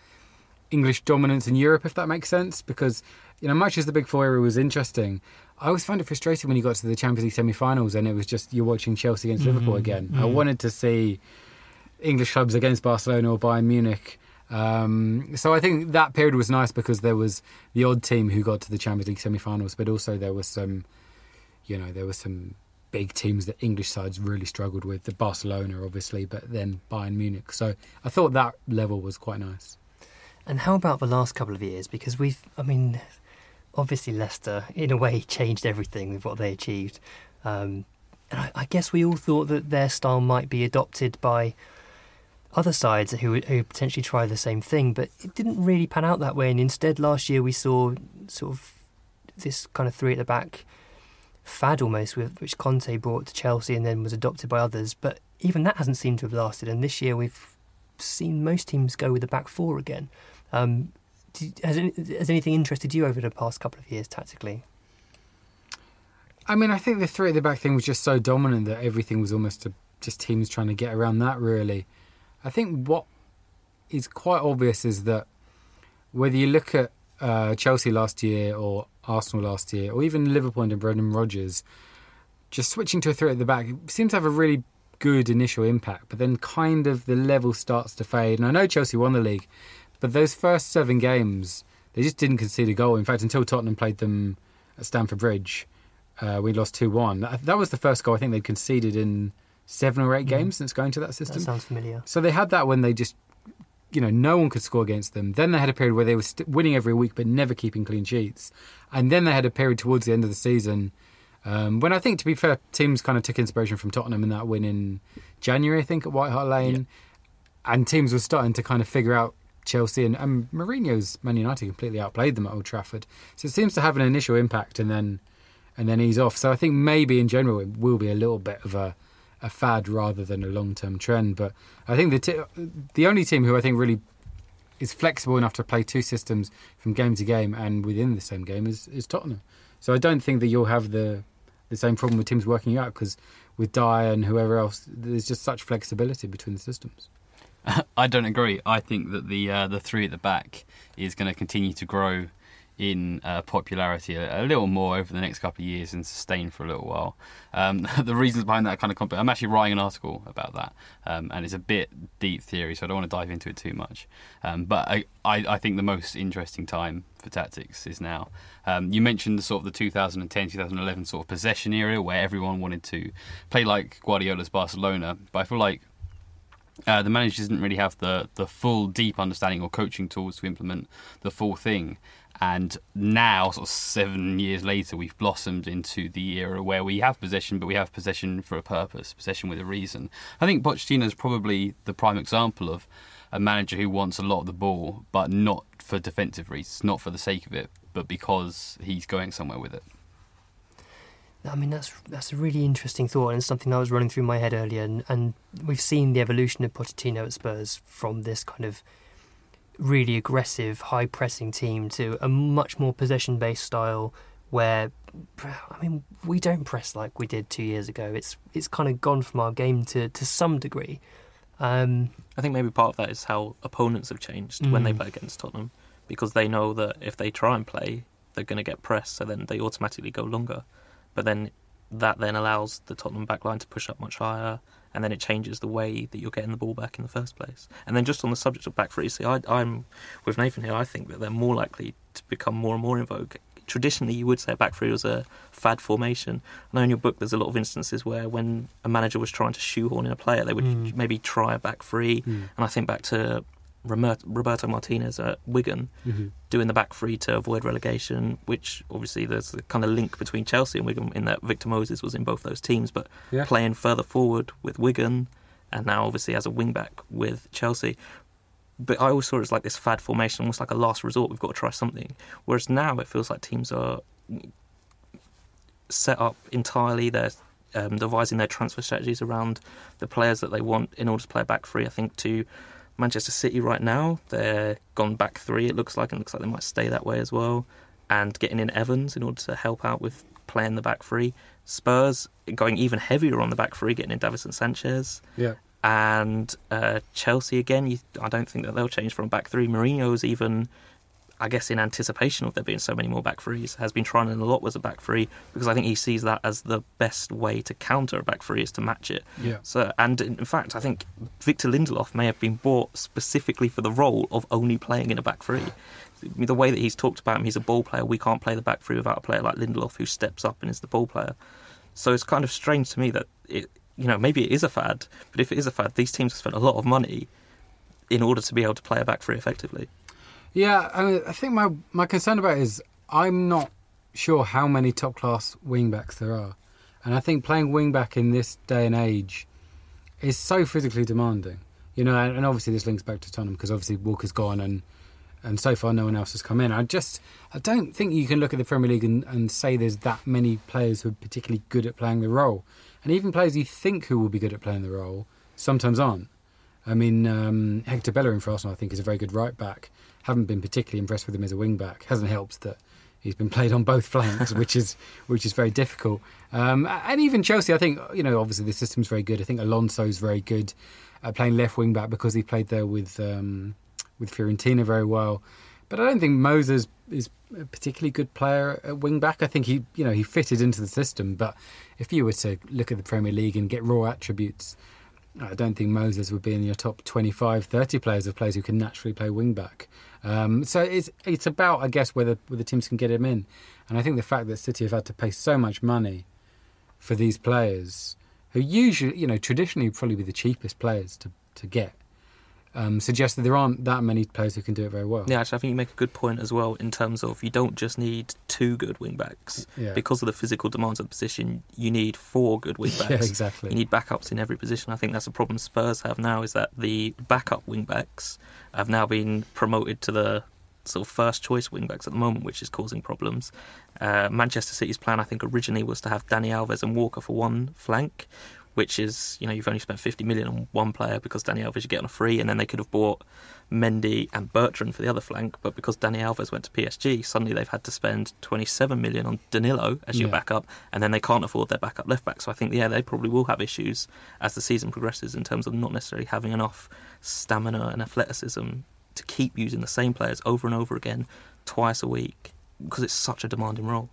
English dominance in Europe, if that makes sense. Because you know, much as the Big Four era was interesting, I always found it frustrating when you got to the Champions League semi-finals and it was just you're watching Chelsea against Liverpool again. I wanted to see English clubs against Barcelona or Bayern Munich. Um, so I think that period was nice because there was the odd team who got to the Champions League semi-finals, but also there was some, you know, there were some big teams that English sides really struggled with. The Barcelona, obviously, but then Bayern Munich. So I thought that level was quite nice. and how about the last couple of years? Because we've, I mean, obviously Leicester in a way changed everything with what they achieved. Um, and I, I guess we all thought that their style might be adopted by other sides who who potentially try the same thing, but it didn't really pan out that way. And instead, last year we saw sort of this kind of three at the back fad almost, which Conte brought to Chelsea and then was adopted by others. But even that hasn't seemed to have lasted. And this year we've seen most teams go with the back four again. Um, has, has anything interested you over the past couple of years tactically? I mean, I think the three at the back thing was just so dominant that everything was almost a, just teams trying to get around that. Really, I think what is quite obvious is that whether you look at uh, Chelsea last year or Arsenal last year, or even Liverpool under Brendan Rodgers, just switching to a three at the back seems to have a really good initial impact, but then kind of the level starts to fade. And I know Chelsea won the league, but those first seven games, they just didn't concede a goal. In fact, until Tottenham played them at Stamford Bridge, uh, we lost 2 1. That, was the first goal I think they'd conceded in seven or eight games since going to that system. That sounds familiar. So they had that when they just, you know, no one could score against them. Then they had a period where they were st- winning every week but never keeping clean sheets. And then they had a period towards the end of the season um, when I think, to be fair, teams kind of took inspiration from Tottenham in that win in January, I think, at White Hart Lane. And teams were starting to kind of figure out Chelsea and, and Mourinho's Man United completely outplayed them at Old Trafford. So it seems to have an initial impact and then and then ease off. So I think maybe in general it will be a little bit of a a fad rather than a long term trend. But I think the t- the only team who I think really is flexible enough to play two systems from game to game and within the same game is, is Tottenham. So I don't think that you'll have the the same problem with teams working out because with Dier and whoever else, there's just such flexibility between the systems. I don't agree. I think that the uh, the three at the back is going to continue to grow in uh, popularity a, a little more over the next couple of years and sustain for a little while. Um, the reasons behind that kind of comp- I'm actually writing an article about that, um, and it's a bit deep theory, so I don't want to dive into it too much. Um, but I, I, I think the most interesting time for tactics is now. Um, you mentioned the sort of the 2010, 2011 sort of possession era where everyone wanted to play like Guardiola's Barcelona, but I feel like uh, the manager doesn't really have the, the full deep understanding or coaching tools to implement the full thing. And now, sort of seven years later, we've blossomed into the era where we have possession, but we have possession for a purpose, possession with a reason. I think Pochettino is probably the prime example of a manager who wants a lot of the ball, but not for defensive reasons, not for the sake of it, but because he's going somewhere with it. I mean, that's that's a really interesting thought, and something that was running through my head earlier. And, and we've seen the evolution of Pochettino at Spurs from this kind of really aggressive, high pressing team to a much more possession based style where I mean we don't press like we did two years ago. It's it's kind of gone from our game to to some degree. Um, I think maybe part of that is how opponents have changed when they Mm. play against Tottenham because they know that if they try and play, they're going to get pressed, so then they automatically go longer. But then that then allows the Tottenham backline to push up much higher, and then it changes the way that you're getting the ball back in the first place. And then just on the subject of back three, see, I, I'm with Nathan here. I think that they're more likely to become more and more in vogue. Traditionally, you would say a back three was a fad formation. I know in your book there's a lot of instances where when a manager was trying to shoehorn in a player, they would Mm. maybe try a back three. Mm. And I think back to Roberto Martinez at Wigan Mhm. doing the back three to avoid relegation, which obviously there's a kind of link between Chelsea and Wigan in that Victor Moses was in both those teams, but Yeah. playing further forward with Wigan and now obviously as a wing back with Chelsea. But I always saw it as like this fad formation, almost like a last resort. We've got to try something. Whereas now it feels like teams are set up entirely. They're um, devising their transfer strategies around the players that they want in order to play a back three. I think to Manchester City right now, they're gone back three. It looks like, and looks like they might stay that way as well. And getting in Evans in order to help out with playing the back three. Spurs going even heavier on the back three, getting in Davinson Sanchez Yeah. and uh, Chelsea again. You, I don't think that they'll change from back three. Mourinho's even, I guess, in anticipation of there being so many more back threes, has been trying a lot with a back three because I think he sees that as the best way to counter a back three is to match it. Yeah. So, and in fact, I think Victor Lindelof may have been bought specifically for the role of only playing in a back three. The way that he's talked about him, he's a ball player. We can't play the back three without a player like Lindelof who steps up and is the ball player. So it's kind of strange to me that it, you know, maybe it is a fad, but if it is a fad, these teams have spent a lot of money in order to be able to play a back three effectively. Yeah, I, mean, I think my my concern about is I'm not sure how many top class wing backs there are, and I think playing wing back in this day and age is so physically demanding. You know, and, and obviously this links back to Tottenham because obviously Walker's gone and and so far no one else has come in. I just I don't think you can look at the Premier League and, and say there's that many players who are particularly good at playing the role, and even players you think who will be good at playing the role sometimes aren't. I mean, um, Hector Bellerin for Arsenal, I think, is a very good right back. Haven't been particularly impressed with him as a wing back. Hasn't helped that he's been played on both flanks, which is which is very difficult. Um, and even Chelsea, I think, you know, obviously the system's very good. I think Alonso's very good at playing left wing back because he played there with um, with Fiorentina very well. But I don't think Moses is a particularly good player at wing back. I think he, you know, he fitted into the system. But if you were to look at the Premier League and get raw attributes, I don't think Moses would be in your top 25, 30 players of players who can naturally play wing back. Um, so it's it's about, I guess, whether whether teams can get him in. And I think the fact that City have had to pay so much money for these players, who usually, you know, traditionally would probably be the cheapest players to, to get, um, suggests that there aren't that many players who can do it very well. Yeah, actually, I think you make a good point as well in terms of you don't just need two good wing backs. Yeah. Because of the physical demands of the position, you need four good wing backs. Yeah, exactly. You need backups in every position. I think that's a problem Spurs have now is that the backup wing backs have now been promoted to the sort of first choice wing backs at the moment, which is causing problems. Uh, Manchester City's plan, I think, originally was to have Dani Alves and Walker for one flank, which is, you know, you've only spent 50 million on one player because Dani Alves you get on a free, and then they could have bought Mendy and Bertrand for the other flank, but because Dani Alves went to PSG, suddenly they've had to spend 27 million on Danilo as your backup, and then they can't afford their backup left back. So I think, yeah, they probably will have issues as the season progresses in terms of not necessarily having enough stamina and athleticism to keep using the same players over and over again, twice a week, because it's such a demanding role.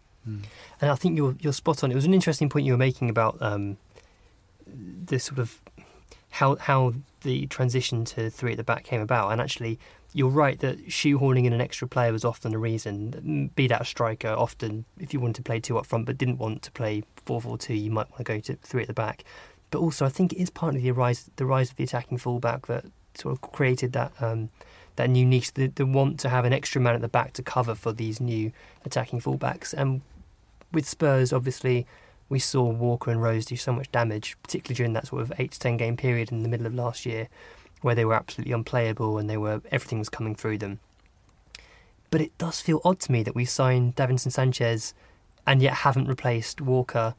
And I think you're you're spot on. It was an interesting point you were making about um, the sort of how how the transition to three at the back came about. And actually, you're right that shoehorning in an extra player was often a reason. Be that a striker, often if you wanted to play two up front but didn't want to play four four two, you might want to go to three at the back. But also, I think it is partly the rise the rise of the attacking fullback that sort of created that. Um, that new niche, the, the want to have an extra man at the back to cover for these new attacking fullbacks. And with Spurs, obviously, we saw Walker and Rose do so much damage, particularly during that sort of eight to ten game period in the middle of last year, where they were absolutely unplayable and they were everything was coming through them. But it does feel odd to me that we signed Davinson Sanchez and yet haven't replaced Walker,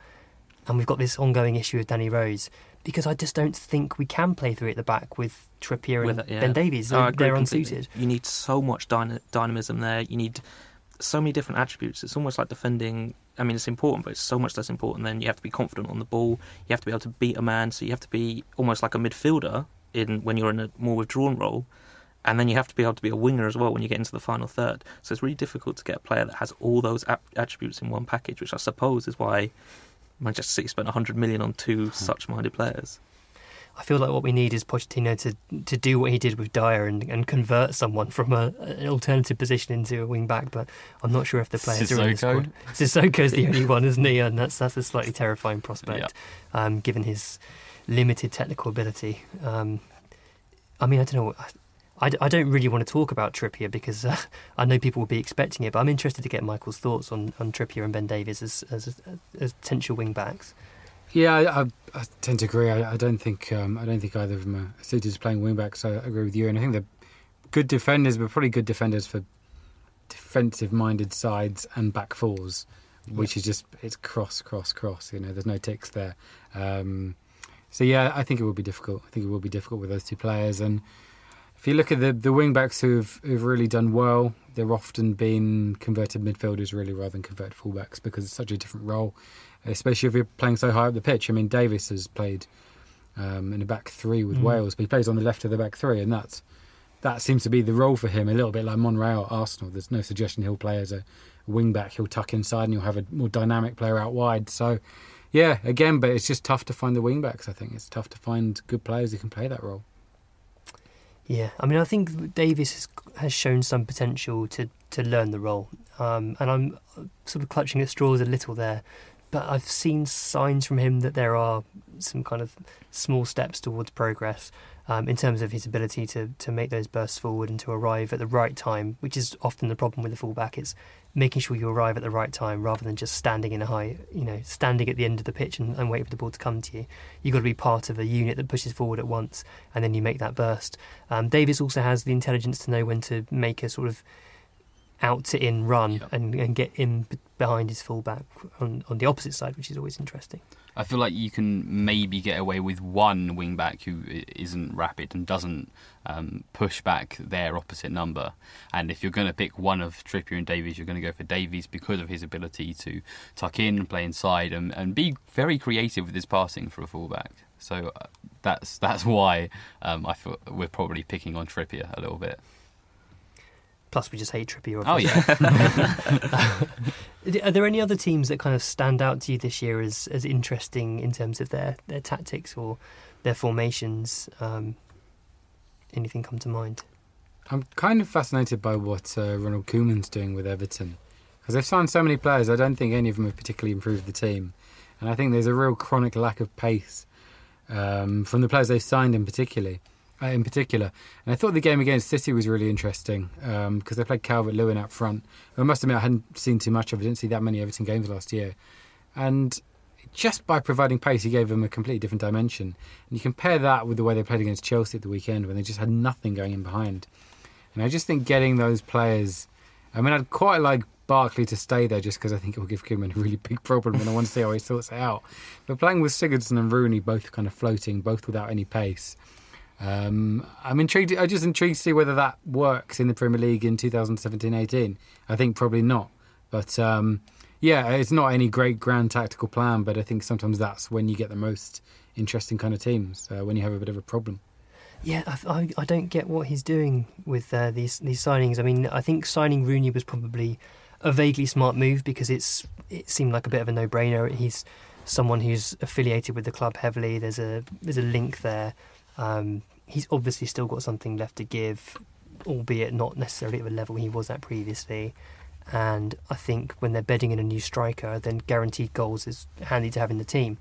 and we've got this ongoing issue with Danny Rose. because I just don't think we can play three at the back with Trippier and With it, yeah. Ben Davies. Oh, They're, agree they're unsuited. You need so much dyna- dynamism there. You need so many different attributes. It's almost like defending. I mean, it's important, but it's so much less important. Then you have to be confident on the ball. You have to be able to beat a man. So you have to be almost like a midfielder in when you're in a more withdrawn role. And then you have to be able to be a winger as well when you get into the final third. So it's really difficult to get a player that has all those attributes in one package, which I suppose is why Manchester City spent 100 million on two hmm. such minded players. I feel like what we need is Pochettino to to do what he did with Dier and, and convert someone from a, an alternative position into a wing back. But I'm not sure if the players are in the Sissoko? squad. Sissoko's the only one, isn't he? And that's that's a slightly terrifying prospect, um, given his limited technical ability. Um, I mean, I don't know. I, I don't really want to talk about Trippier because uh, I know people will be expecting it, but I'm interested to get Michael's thoughts on, on Trippier and Ben Davies as, as, as potential wing backs. Yeah, I, I, I tend to agree. I, I don't think um, I don't think either of them are suited to playing wing back. So I agree with you. And I think they're good defenders, but probably good defenders for defensive-minded sides and back fours, which is just it's cross, cross, cross. You know, there's no ticks there. Um, so yeah, I think it will be difficult. I think it will be difficult with those two players. And if you look at the the wing backs who've who've really done well, they're often been converted midfielders really rather than converted fullbacks because it's such a different role, especially if you're playing so high up the pitch. I mean, Davies has played um, in a back three with Mm. Wales, but he plays on the left of the back three, and that's that seems to be the role for him. A little bit like Monreal at Arsenal. There's no suggestion he'll play as a wing back. He'll tuck inside, and you'll have a more dynamic player out wide. So. Yeah, again, but it's just tough to find the wing backs. I think it's tough to find good players who can play that role. Yeah, I mean, I think Davies has, has shown some potential to, to learn the role, um, and I'm sort of clutching at straws a little there. But I've seen signs from him that there are some kind of small steps towards progress um, in terms of his ability to, to make those bursts forward and to arrive at the right time, which is often the problem with the fullback. It's making sure you arrive at the right time rather than just standing in a high, you know, standing at the end of the pitch and, and waiting for the ball to come to you. You've got to be part of a unit that pushes forward at once and then you make that burst. Um, Davies also has the intelligence to know when to make a sort of out to in run Yeah. and, and get in behind his fullback on, on the opposite side, which is always interesting. I feel like you can maybe get away with one wing back who isn't rapid and doesn't um, push back their opposite number. And if you're going to pick one of Trippier and Davies, you're going to go for Davies because of his ability to tuck in, and play inside, and, and be very creative with his passing for a fullback. So uh, that's that's why um, I feel we're probably picking on Trippier a little bit. Plus, we just hate Trippier. Oh yeah, Are there any other teams that kind of stand out to you this year as, as interesting in terms of their, their tactics or their formations? Um, anything come to mind? I'm kind of fascinated by what uh, Ronald Koeman's doing with Everton because they've signed so many players. I don't think any of them have particularly improved the team, and I think there's a real chronic lack of pace um, from the players they've signed in particularly. Uh, in particular, and I thought the game against City was really interesting because they played Calvert Lewin up front. I must admit I hadn't seen too much of. it. I didn't see that many Everton games last year, and just by providing pace, he gave them a completely different dimension. And you compare that with the way they played against Chelsea at the weekend, when they just had nothing going in behind. And I just think getting those players. I mean, I'd quite like Barkley to stay there just because I think it will give Koeman a really big problem and I want to see how he sorts it out. But playing with Sigurdsson and Rooney both kind of floating, both without any pace. Um, I'm intrigued. I'm just intrigued to see whether that works in the Premier League in 2017-18. I think probably not. But um, yeah, it's not any great grand tactical plan. But I think sometimes that's when you get the most interesting kind of teams uh, when you have a bit of a problem. Yeah, I, I, don't get what he's doing with uh, these these signings. I mean, I think signing Rooney was probably a vaguely smart move because it's it seemed like a bit of a no brainer. He's someone who's affiliated with the club heavily. There's a there's a link there. Um, he's obviously still got something left to give, albeit not necessarily at the level he was at previously. And I think when they're bedding in a new striker, then guaranteed goals is handy to have in the team.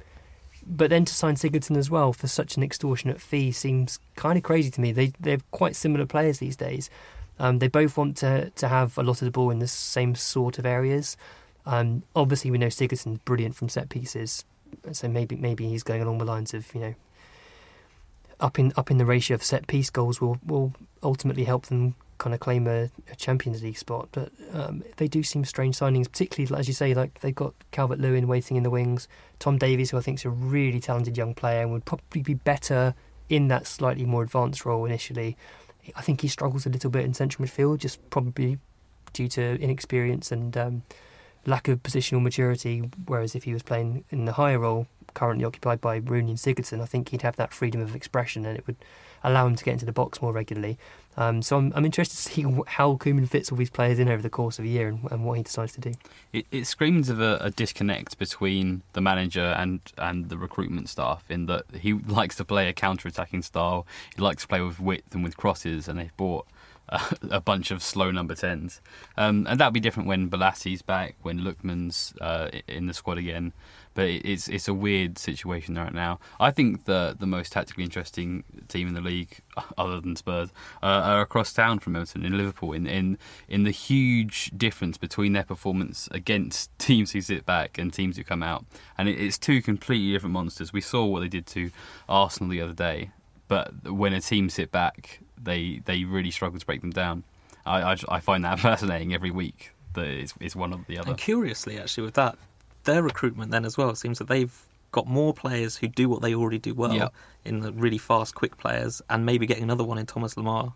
But then to sign Sigurdsson as well for such an extortionate fee seems kind of crazy to me. They they're quite similar players these days. Um, they both want to to have a lot of the ball in the same sort of areas. Um, obviously, we know Sigurdsson's brilliant from set pieces, so maybe maybe he's going along the lines of you know up in up in the ratio of set piece goals will will ultimately help them kind of claim a, a Champions League spot. But um, they do seem strange signings, particularly as you say, like they've got Calvert Lewin waiting in the wings, Tom Davies, who I think is a really talented young player and would probably be better in that slightly more advanced role initially. I think he struggles a little bit in central midfield, just probably due to inexperience and um, lack of positional maturity. Whereas if he was playing in the higher role, currently occupied by Rooney and Sigurdsson, I think he'd have that freedom of expression and it would allow him to get into the box more regularly. Um, so I'm, I'm interested to see how Koeman fits all these players in over the course of a year and, and what he decides to do. It, it screams of a, a, disconnect between the manager and, and the recruitment staff in that he likes to play a counter-attacking style. He likes to play with width and with crosses, and they've bought a, bunch of slow number tens. Um, and that'll be different when Bolasie's back, when Lookman's uh, in the squad again but it's it's a weird situation right now. I think the the most tactically interesting team in the league, other than Spurs, uh, are across town from Everton in Liverpool. In in in the huge difference between their performance against teams who sit back and teams who come out, and it, it's two completely different monsters. We saw what they did to Arsenal the other day, but when a team sit back, they they really struggle to break them down. I, I, I find that fascinating every week. That it's, it's one of the other. And curiously, actually, with that, their recruitment then as well. It seems that they've got more players who do what they already do well yep. in the really fast, quick players, and maybe getting another one in Thomas Lemar,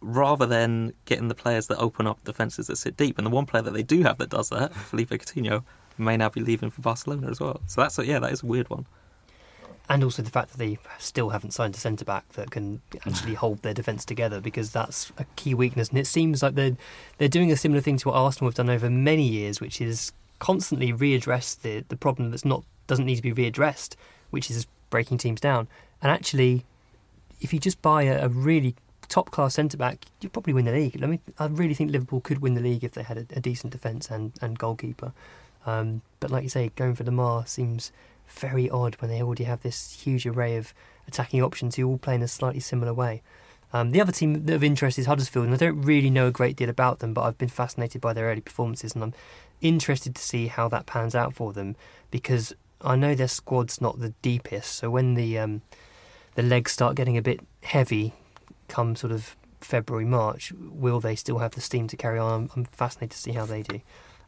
rather than getting the players that open up defences that sit deep. And the one player that they do have that does that, Felipe Coutinho, may now be leaving for Barcelona as well. So that's a, yeah, that is a weird one. And also the fact that they still haven't signed a centre back that can actually hold their defence together, because that's a key weakness. And it seems like they're they're doing a similar thing to what Arsenal have done over many years, which is constantly readdress the, the problem that's not doesn't need to be readdressed, which is breaking teams down. And actually, if you just buy a, a really top class centre back, you'd probably win the league. I mean, I really think Liverpool could win the league if they had a, a decent defence and, and goalkeeper. Um, but like you say, going for Lemar seems very odd when they already have this huge array of attacking options who all play in a slightly similar way. Um, the other team of interest is Huddersfield, and I don't really know a great deal about them, but I've been fascinated by their early performances, and I'm interested to see how that pans out for them because I know their squad's not the deepest. So when the um, the legs start getting a bit heavy, come sort of February March, will they still have the steam to carry on? I'm, I'm fascinated to see how they do.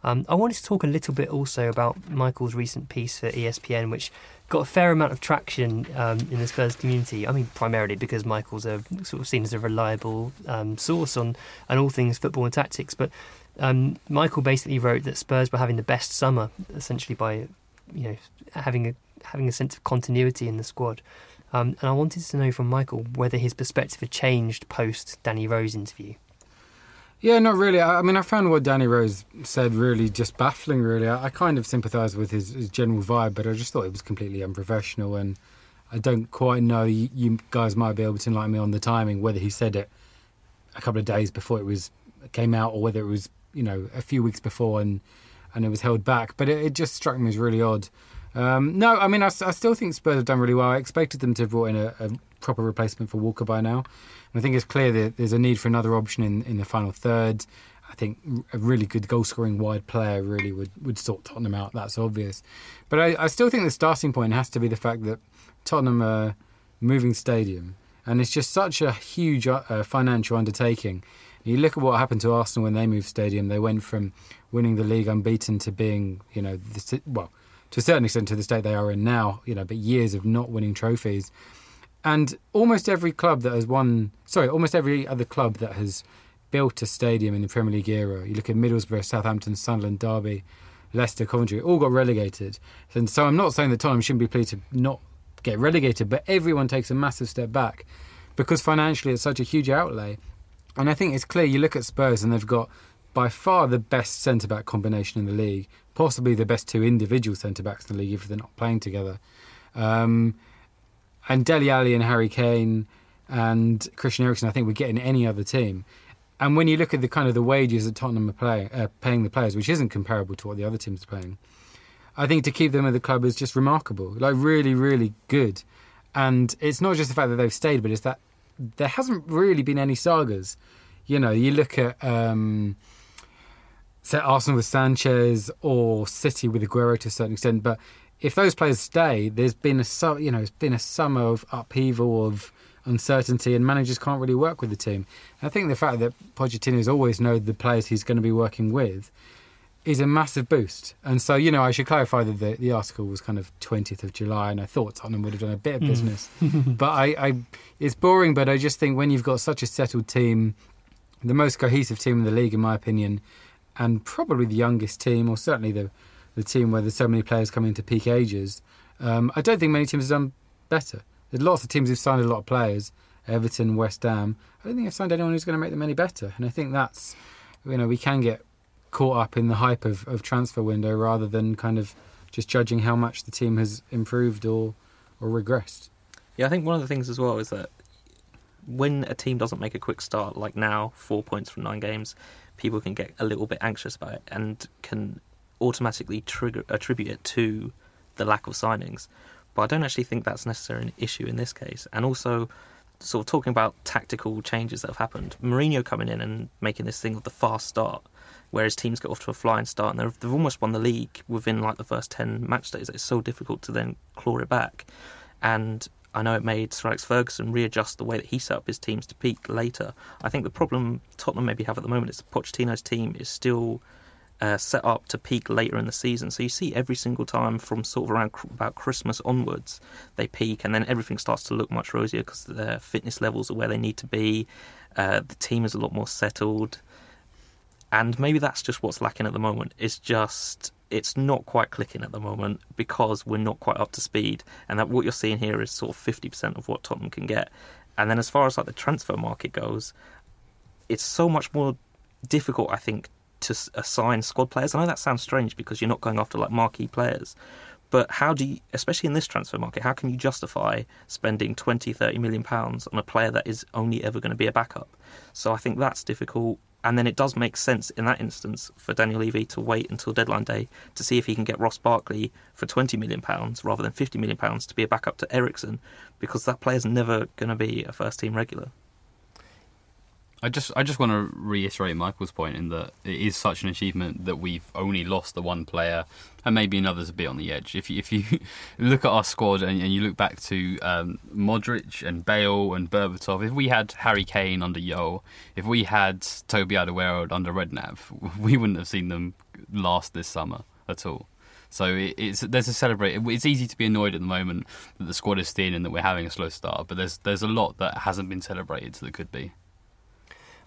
Um, I wanted to talk a little bit also about Michael's recent piece for ESPN, which got a fair amount of traction um, in the Spurs community. I mean, primarily because Michael's a sort of seen as a reliable um, source on on all things football and tactics, but um, Michael basically wrote that Spurs were having the best summer, essentially by you know having a having a sense of continuity in the squad. Um, and I wanted to know from Michael whether his perspective had changed post Danny Rose interview. Yeah, not really. I, I mean, I found what Danny Rose said really just baffling. Really, I, I kind of sympathised with his, his, general vibe, but I just thought it was completely unprofessional. And I don't quite know. You, you guys might be able to enlighten me on the timing, whether he said it a couple of days before it was came out, or whether it was you know a few weeks before and and it was held back. But it, it just struck me as really odd. Um, no, I mean I, I, still think Spurs have done really well. I expected them to have brought in a, a, proper replacement for Walker by now. And I think it's clear that there's a need for another option in, in the final third. I think a really good goal scoring wide player really would, would sort Tottenham out. That's obvious. But I, I still think the starting point has to be the fact that Tottenham are moving stadium. And it's just such a huge uh, financial undertaking you look at what happened to Arsenal when they moved stadium. They went from winning the league unbeaten to being, you know, the, well, to a certain extent to the state they are in now, you know, but years of not winning trophies. And almost every club that has won, sorry, almost every other club that has built a stadium in the Premier League era, you look at Middlesbrough, Southampton, Sunderland, Derby, Leicester, Coventry, all got relegated. And so I'm not saying that Tottenham shouldn't be pleased to not get relegated, but everyone takes a massive step back because financially it's such a huge outlay. And I think it's clear you look at Spurs and they've got by far the best centre back combination in the league, possibly the best two individual centre backs in the league if they're not playing together. Um, and Dele Alli and Harry Kane and Christian Eriksen, I think, would get in any other team. And when you look at the kind of the wages that Tottenham are uh, paying the players, which isn't comparable to what the other teams are paying, I think to keep them at the club is just remarkable, like really, really good. And it's not just the fact that they've stayed, but it's that there hasn't really been any sagas. You know, you look at um, say Arsenal with Sanchez or City with Aguero to a certain extent, but if those players stay, there's been a you know it's been a summer of upheaval of uncertainty, and managers can't really work with the team. I think the fact that Pochettino's always known the players he's going to be working with is a massive boost. And so, you know, I should clarify that the, the article was kind of 20th of July, and I thought Tottenham would have done a bit of business. but I, I, it's boring, but I just think when you've got such a settled team, the most cohesive team in the league, in my opinion, and probably the youngest team, or certainly the, the team where there's so many players coming into peak ages, um, I don't think many teams have done better. There's lots of teams who've signed a lot of players, Everton, West Ham. I don't think they've signed anyone who's going to make them any better. And I think that's, you know, we can get caught up in the hype of, of transfer window rather than kind of just judging how much the team has improved or or regressed. Yeah, I think one of the things as well is that when a team doesn't make a quick start, like now, four points from nine games, people can get a little bit anxious about it and can automatically trigger attribute it to the lack of signings. But I don't actually think that's necessarily an issue in this case. And also, sort of talking about tactical changes that have happened, Mourinho coming in and making this thing of the fast start, whereas teams get off to a flying start and they've, almost won the league within like the first 10 match days. It's so difficult to then claw it back. And I know it made Sir Alex Ferguson readjust the way that he set up his teams to peak later. I think the problem Tottenham maybe have at the moment is the Pochettino's team is still uh, set up to peak later in the season. So you see every single time from sort of around about Christmas onwards, they peak, and then everything starts to look much rosier because their fitness levels are where they need to be. Uh, the team is a lot more settled, and maybe that's just what's lacking at the moment. It's just it's not quite clicking at the moment because we're not quite up to speed, and that what you're seeing here is sort of fifty percent of what Tottenham can get. And then as far as like the transfer market goes, it's so much more difficult, I think, to assign squad players. I know that sounds strange because you're not going after like marquee players, but how do you, especially in this transfer market, how can you justify spending 20, 30 million pounds on a player that is only ever going to be a backup? So I think that's difficult. And then it does make sense in that instance for Daniel Levy to wait until deadline day to see if he can get Ross Barkley for 20 million pounds rather than 50 million pounds to be a backup to Eriksen because that player's never going to be a first team regular. I just I just want to reiterate Michael's point in that it is such an achievement that we've only lost the one player and maybe another's a bit on the edge. If you, if you look at our squad and, and you look back to um, Modric and Bale and Berbatov, if we had Harry Kane under Jol, if we had Toby Alderweireld under Redknapp, we wouldn't have seen them last this summer at all. So it, it's there's a celebrate. It's easy to be annoyed at the moment that the squad is thin and that we're having a slow start, but there's there's a lot that hasn't been celebrated that could be.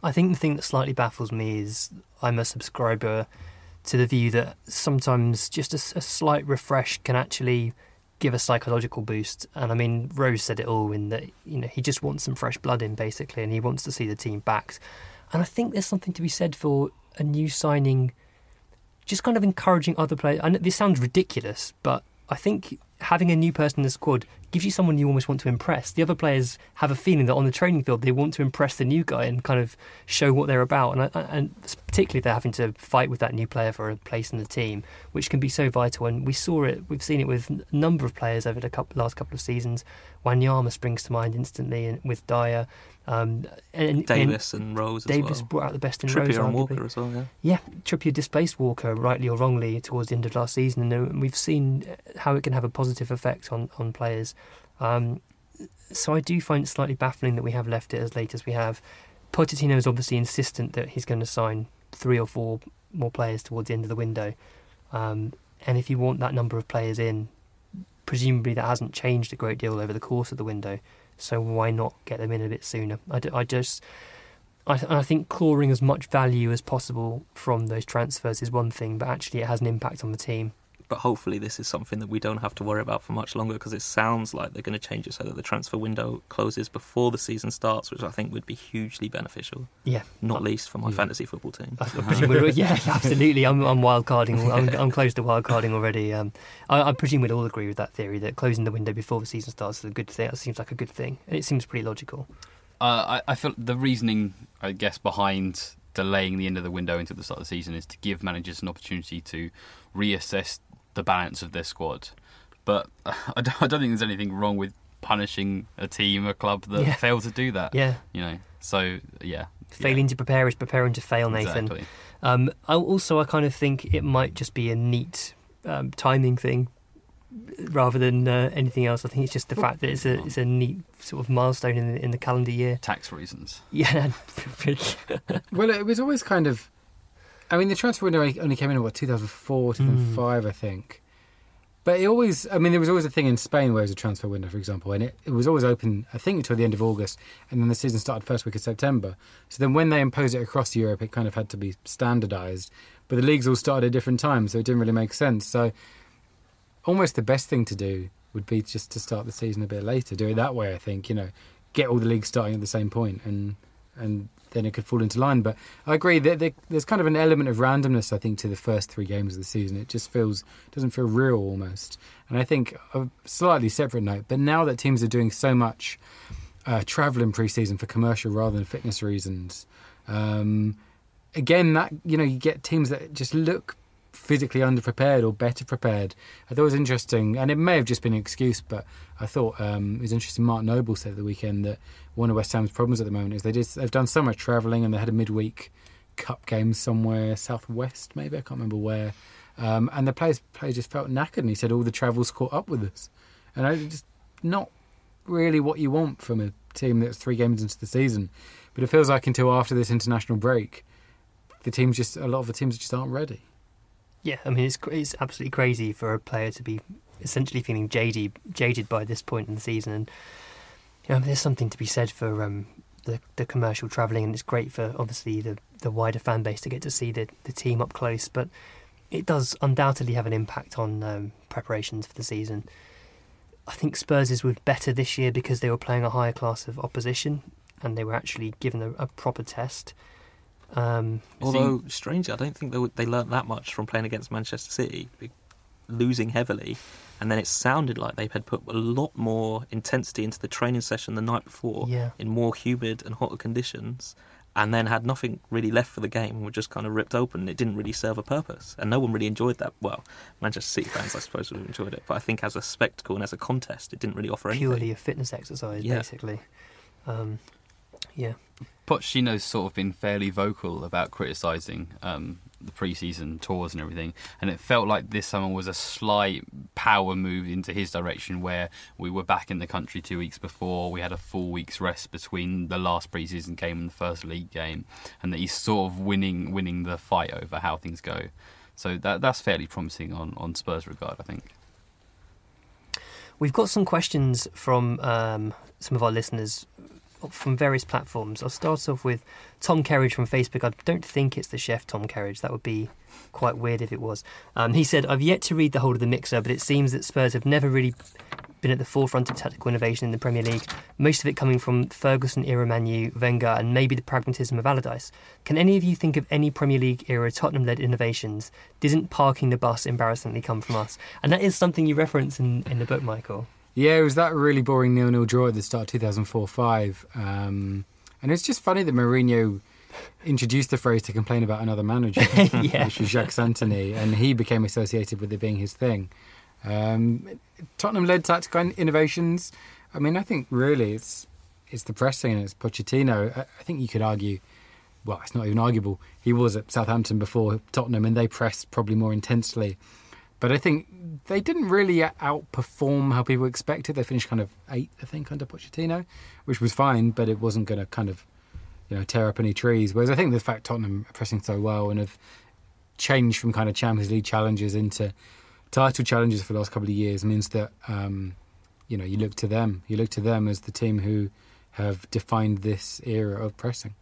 I think the thing that slightly baffles me is I'm a subscriber to the view that sometimes just a slight refresh can actually give a psychological boost. And I mean, Rose said it all in that you know he just wants some fresh blood in basically, and he wants to see the team backed. And I think there's something to be said for a new signing, just kind of encouraging other players. Know this sounds ridiculous, but I think having a new person in the squad gives you someone you almost want to impress. The other players have a feeling that on the training field they want to impress the new guy and kind of show what they're about. And, and particularly they're having to fight with that new player for a place in the team, which can be so vital. And we saw it, we've seen it with a number of players over the couple, last couple of seasons. Wanyama springs to mind instantly and with Dier. Um, and, Davies and, Rose as Davies well. brought out the best in Trippier Rose, and arguably. Walker as well, yeah. Yeah, Trippier displaced Walker, rightly or wrongly, towards the end of last season, and uh, we've seen how it can have a positive effect on, on players. Um, so I do find it slightly baffling that we have left it as late as we have. Pochettino is obviously insistent that he's going to sign three or four more players towards the end of the window. Um, and if you want that number of players in, presumably that hasn't changed a great deal over the course of the window. So why not get them in a bit sooner? I, I just, I, I think clawing as much value as possible from those transfers is one thing, but actually it has an impact on the team. But hopefully, this is something that we don't have to worry about for much longer because it sounds like they're going to change it so that the transfer window closes before the season starts, which I think would be hugely beneficial, Yeah, not least for my Yeah. fantasy football team. I presume we're, yeah, absolutely. I'm, I'm wild carding. I'm, I'm close to wild carding already. Um, I, I presume we'd all agree with that theory that closing the window before the season starts is a good thing. That seems like a good thing, and it seems pretty logical. Uh, I, I feel the reasoning, I guess, behind delaying the end of the window until the start of the season is to give managers an opportunity to reassess the balance of their squad. But I don't, I don't think there's anything wrong with punishing a team, a club that Yeah. failed to do that. Yeah, You know, so yeah. failing to prepare is preparing to fail, Nathan. Exactly. Um, I also, I kind of think it might just be a neat um, timing thing rather than uh, anything else. I think it's just the fact that it's a it's a neat sort of milestone in the, in the calendar year. Tax reasons. Yeah, Well, it was always kind of. I mean, the transfer window only came in what 2004, hmm. 2005, I think. But it always, I mean, there was always a thing in Spain where it was a transfer window, for example, and it, it was always open, I think, until the end of August, and then the season started first week of September. So then when they imposed it across Europe, it kind of had to be standardised. But the leagues all started at different times, so it didn't really make sense. So almost the best thing to do would be just to start the season a bit later. Do it that way, I think. You know, get all the leagues starting at the same point, and and then it could fall into line. But I agree that there's kind of an element of randomness, I think, to the first three games of the season. It just feels doesn't feel real almost. And I think a slightly separate note, but now that teams are doing so much uh, travel in pre-season for commercial rather than fitness reasons. Um, again, that you know, you get teams that just look physically underprepared or better prepared. I thought it was interesting, and it may have just been an excuse, but I thought um, it was interesting. Mark Noble said at the weekend that one of West Ham's problems at the moment is they just they've done so much travelling, and they had a midweek cup game somewhere southwest, maybe I can't remember where, um, and the players players just felt knackered. And he said all the travel's caught up with us, and I just not really what you want from a team that's three games into the season. But it feels like until after this international break, the teams just a lot of the teams just aren't ready. Yeah. I mean, it's it's absolutely crazy for a player to be essentially feeling jaded jaded by this point in the season, and you know, there's something to be said for um, the the commercial travelling, and it's great for obviously the the wider fan base to get to see the the team up close, but it does undoubtedly have an impact on um, preparations for the season. I think Spurs were better this year because they were playing a higher class of opposition and they were actually given a, a proper test. Um, Although, strangely, I don't think they, they learnt that much from playing against Manchester City, losing heavily. And then it sounded like they had put a lot more intensity into the training session the night before Yeah. in more humid and hotter conditions, and then had nothing really left for the game and were just kind of ripped open. It didn't really serve a purpose. And no one really enjoyed that. Well, Manchester City fans, I suppose, would have enjoyed it. But I think as a spectacle and as a contest, it didn't really offer anything. purely a fitness exercise, Yeah. basically. Um, yeah. Pochettino's sort of been fairly vocal about criticising um, the pre-season tours and everything, and it felt like this summer was a slight power move into his direction, where we were back in the country two weeks before, we had a full week's rest between the last pre-season game and the first league game, and that he's sort of winning winning the fight over how things go. So that that's fairly promising on on Spurs' regard, I think. We've got some questions from um, some of our listeners from various platforms. I'll start off with Tom Kerridge from Facebook. I don't think it's the chef Tom Kerridge. That would be quite weird if it was. Um, he said, I've yet to read the whole of the mixer, but it seems that Spurs have never really been at the forefront of tactical innovation in the Premier League, most of it coming from Ferguson era Man U, Wenger, and maybe the pragmatism of Allardyce. Can any of you think of any Premier League era Tottenham led innovations? Didn't parking the bus embarrassingly come from us? And that is something you reference in, in the book, Michael. Yeah, it was that really boring nil-nil draw at the start of 2004-5. Um, and it's just funny that Mourinho introduced the phrase to complain about another manager, Yeah. which was Jacques Santini, and he became associated with it being his thing. Um, Tottenham-led tactical innovations. I mean, I think really it's it's the pressing and it's Pochettino. I, I think you could argue, well, it's not even arguable. He was at Southampton before Tottenham, and they pressed probably more intensely. But I think they didn't really outperform how people expected. They finished kind of eighth, I think, under Pochettino, which was fine, but it wasn't going to kind of, you know, tear up any trees. Whereas I think the fact Tottenham are pressing so well and have changed from kind of Champions League challenges into title challenges for the last couple of years means that, um, you know, you look to them. You look to them as the team who have defined this era of pressing.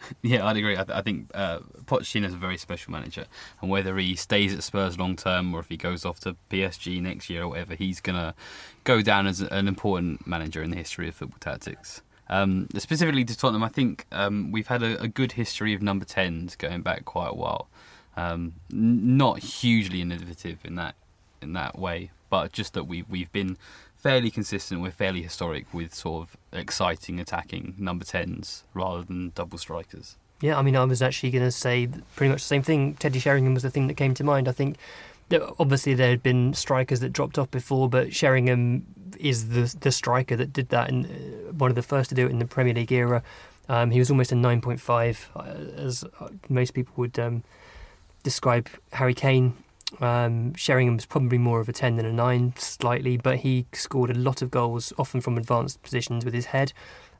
Yeah, I'd agree. I, th- I think uh, is a very special manager, and whether he stays at Spurs long term or if he goes off to PSG next year or whatever, he's gonna go down as an important manager in the history of football tactics. Um, specifically to Tottenham, I think um, we've had a, a good history of number tens going back quite a while. Um, not hugely innovative in that in that way, but just that we we've been fairly consistent. We're fairly historic with sort of exciting attacking number tens rather than double strikers. Yeah, I mean, I was actually going to say pretty much the same thing. Teddy Sheringham was the thing that came to mind. I think obviously there had been strikers that dropped off before, but Sheringham is the the striker that did that and uh, one of the first to do it in the Premier League era. Um, he was almost a 9.5, uh, as uh, most people would um, describe Harry Kane. Um, was probably more of a 10 than a 9, slightly, but he scored a lot of goals, often from advanced positions with his head.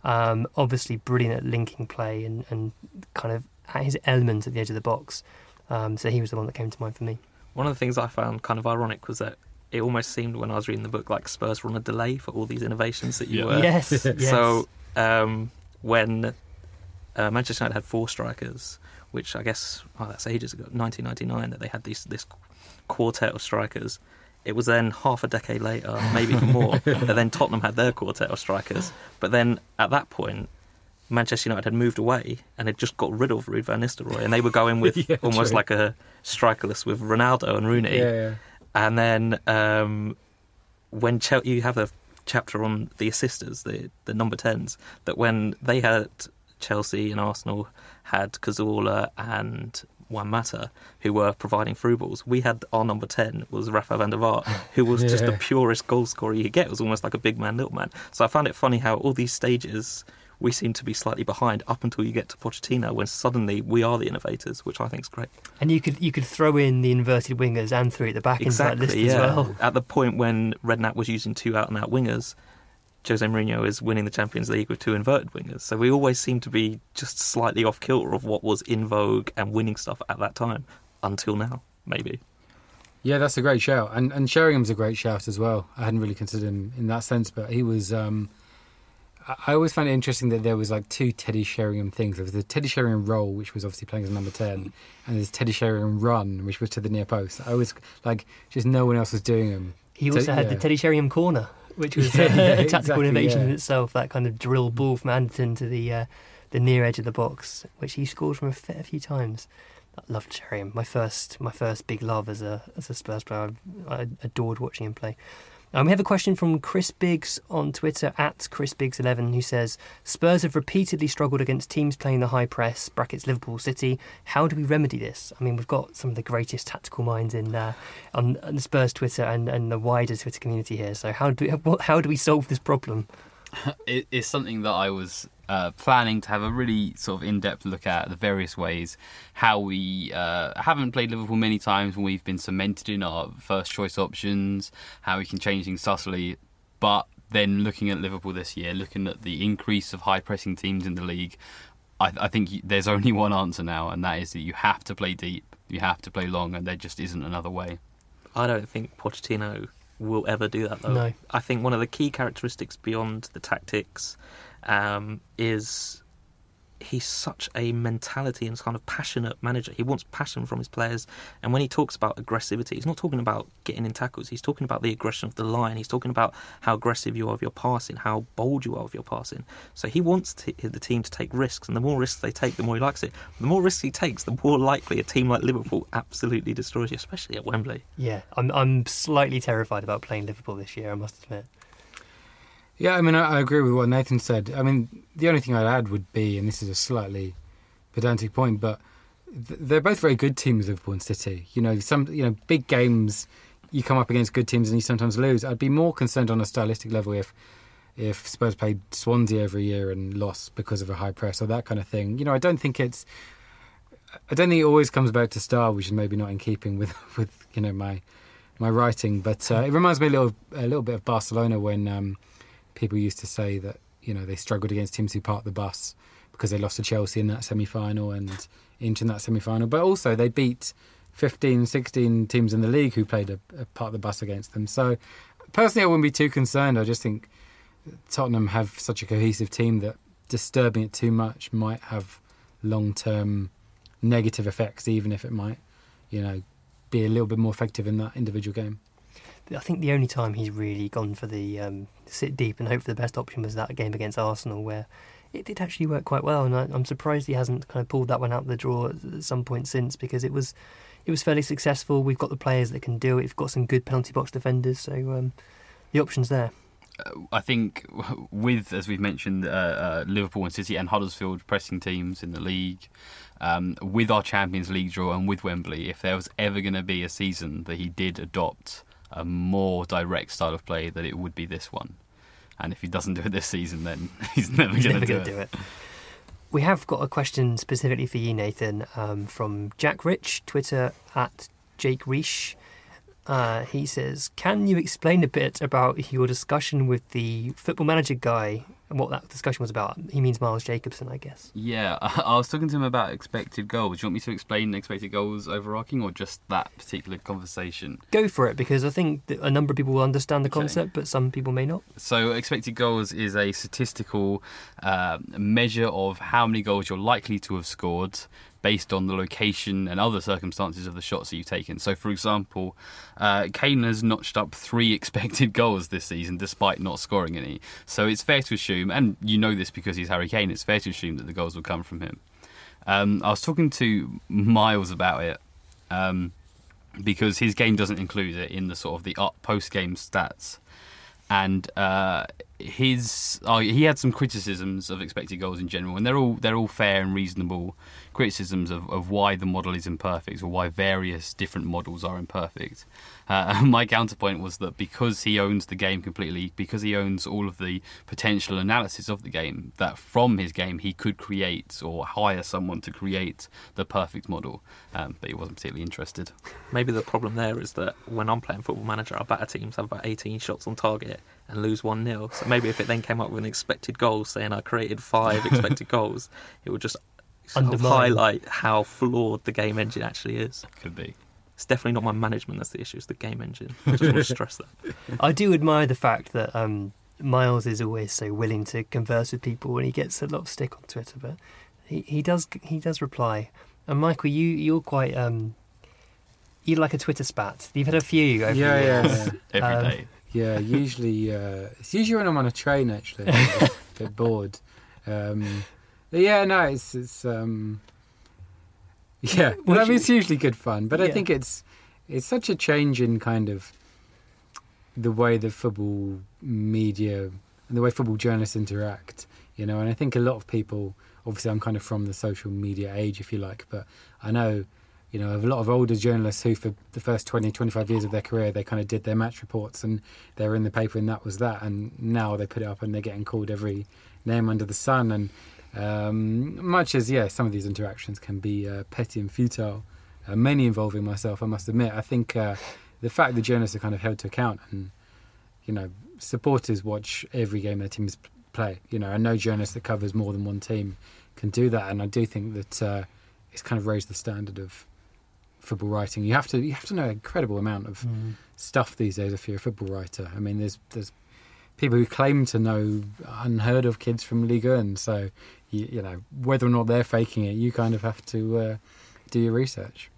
Um, obviously, brilliant at linking play and, and kind of at his element at the edge of the box. Um, so he was the one that came to mind for me. One of the things I found kind of ironic was that it almost seemed when I was reading the book like Spurs were on a delay for all these innovations that you Yeah. were. yes, yes. So um, when uh, Manchester United had four strikers, which I guess oh, that's ages ago, 1999, that they had these this quartet of strikers. It was then half a decade later, maybe even more, that then Tottenham had their quartet of strikers. But then at that point, Manchester United had moved away and had just got rid of Ruud van Nistelrooy, and they were going with Yeah, almost true. like a strikerless with Ronaldo and Rooney. Yeah, yeah. And then um, when Chel- you have a chapter on the assisters, the the number tens, that when they had Chelsea and Arsenal had Cazorla and Juan Mata, who were providing through balls, we had our number ten was Rafa van der Vaart, who was just the purest goal scorer you could get. It was almost like a big man, little man. So I found it funny how all these stages. We seem to be slightly behind up until you get to Pochettino, when suddenly we are the innovators, which I think is great. And you could you could throw in the inverted wingers and three at the back into that list yeah. as well. At the point when Redknapp was using two out and out wingers, Jose Mourinho is winning the Champions League with two inverted wingers. So we always seem to be just slightly off kilter of what was in vogue and winning stuff at that time until now, maybe. Yeah, that's a great shout, and and Sheringham's a great shout as well. I hadn't really considered him in that sense, but he was. Um, I- I always found it interesting that there was like two Teddy Sheringham things. There was the Teddy Sheringham roll, which was obviously playing as number ten, and there's Teddy Sheringham run, which was to the near post. I was like just no one else was doing them. He So, also had the. Teddy Sheringham corner, which was Yeah, uh, yeah, a tactical exactly, innovation in itself. That kind of drill ball from Anderton to the uh, the near edge of the box, which he scored from a fair few times. I loved Sheringham. My first my first big love as a as a Spurs player. I, I adored watching him play. Um, we have a question from Chris Biggs on Twitter at Chris Biggs11 who says Spurs have repeatedly struggled against teams playing the high press (brackets Liverpool City). How do we remedy this? I mean, we've got some of the greatest tactical minds in uh, on, on Spurs Twitter and, and the wider Twitter community here. So how do what, how do we solve this problem? it, it's something that I was uh, planning to have a really sort of in-depth look at the various ways how we uh, haven't played Liverpool many times when we've been cemented in our first choice options, how we can change things subtly, but then looking at Liverpool this year, looking at the increase of high pressing teams in the league, I, I think there's only one answer now, and that is that you have to play deep, you have to play long, and there just isn't another way. I don't think Pochettino will ever do that, though. No. I think one of the key characteristics beyond the tactics um, is he's such a mentality and kind of passionate manager. He wants passion from his players, and when he talks about aggressivity, he's not talking about getting in tackles. He's talking about the aggression of the line. He's talking about how aggressive you are of your passing, how bold you are of your passing. So he wants t- the team to take risks, and the more risks they take, the more he likes it. The more risks he takes, the more likely a team like Liverpool absolutely destroys you, especially at Wembley. Yeah, I'm I'm slightly terrified about playing Liverpool this year. I must admit. Yeah, I mean, I, I agree with what Nathan said. I mean, the only thing I'd add would be, and this is a slightly pedantic point, but th- they're both very good teams, Liverpool and City. You know, some you know big games, you come up against good teams and you sometimes lose. I'd be more concerned on a stylistic level if if Spurs played Swansea every year and lost because of a high press or that kind of thing. You know, I don't think it's. I don't think it always comes back to style, which is maybe not in keeping with with you know my my writing, but uh, it reminds me a little a little bit of Barcelona when. Um, people used to say that you know they struggled against teams who parked the bus because they lost to Chelsea in that semi-final and Inter in that semi-final, but also they beat 15, 16 teams in the league who played a, a part of the bus against them. So personally, I wouldn't be too concerned. I just think Tottenham have such a cohesive team that disturbing it too much might have long-term negative effects, even if it might, you know, be a little bit more effective in that individual game. I think the only time he's really gone for the um, sit deep and hope for the best option was that game against Arsenal, where it did actually work quite well. And I, I'm surprised he hasn't kind of pulled that one out of the drawer at, some point since, because it was it was fairly successful. We've got the players that can do it. We've got some good penalty box defenders, so um, the options there. I think with, as we've mentioned, uh, uh, Liverpool and City and Huddersfield pressing teams in the league, um, with our Champions League draw and with Wembley, if there was ever going to be a season that he did adopt a more direct style of play, that it would be this one. And if he doesn't do it this season, then he's never going to do, do it. We have got a question specifically for you, Nathan, um, from Jack Rich, Twitter at Jake Reish. Uh, he says, "Can you explain a bit about your discussion with the football manager guy and what that discussion was about?" He means Miles Jacobson, I guess. Yeah, I was talking to him about expected goals. Do you want me to explain expected goals overarching or just that particular conversation? Go for it because I think that a number of people will understand the Okay. concept, but some people may not. So, expected goals is a statistical uh, measure of how many goals you're likely to have scored based on the location and other circumstances of the shots that you've taken. So, for example, uh, Kane has notched up three expected goals this season despite not scoring any. So, it's fair to assume, and you know this because he's Harry Kane, it's fair to assume that the goals will come from him. Um, I was talking to Miles about it. Um, because his game doesn't include it in the sort of the post game stats and uh, his oh, he had some criticisms of expected goals in general, and they're all they're all fair and reasonable criticisms of, of why the model is imperfect or why various different models are imperfect. Uh, my counterpoint was that because he owns the game completely, because he owns all of the potential analysis of the game, that from his game he could create or hire someone to create the perfect model, um, but he wasn't particularly interested. Maybe the problem there is that when I'm playing Football Manager, our batter teams have about 18 shots on target and lose 1 0. So maybe if it then came up with an expected goal saying I created five expected goals, it would just sort of highlight how flawed the game engine actually is. Could be. It's definitely not my management that's the issue, it's the game engine. I just want to stress that. I do admire the fact that um, Miles is always so willing to converse with people, and he gets a lot of stick on Twitter, but he, he does he does reply. And Michael, you you're quite um, you like a Twitter spat. You've had a few over Yeah, the yeah, years. yeah. Every Um, day. Yeah, usually uh, it's usually when I'm on a train actually, I'm a bit- bored. Um, yeah, no, it's it's um, yeah. Well, I mean, it's usually good fun, but I think it's it's such a change in kind of the way the football media and the way football journalists interact. You know, and I think a lot of people. Obviously, I'm kind of from the social media age, if you like, but I know you know, a lot of older journalists who, for the first 20, 25 years of their career, they kind of did their match reports and they were in the paper and that was that. And now they put it up and they're getting called every name under the sun. And um, much as, yeah, some of these interactions can be uh, petty and futile, uh, many involving myself, I must admit, I think uh, the fact that journalists are kind of held to account and, you know, supporters watch every game their teams play. You know, and no journalist that covers more than one team can do that. And I do think that uh, it's kind of raised the standard of football writing. You have to you have to know an incredible amount of Mm. stuff these days if you're a football writer. I mean, there's there's people who claim to know unheard of kids from Liga, and so you, you know whether or not they're faking it, you kind of have to uh, do your research.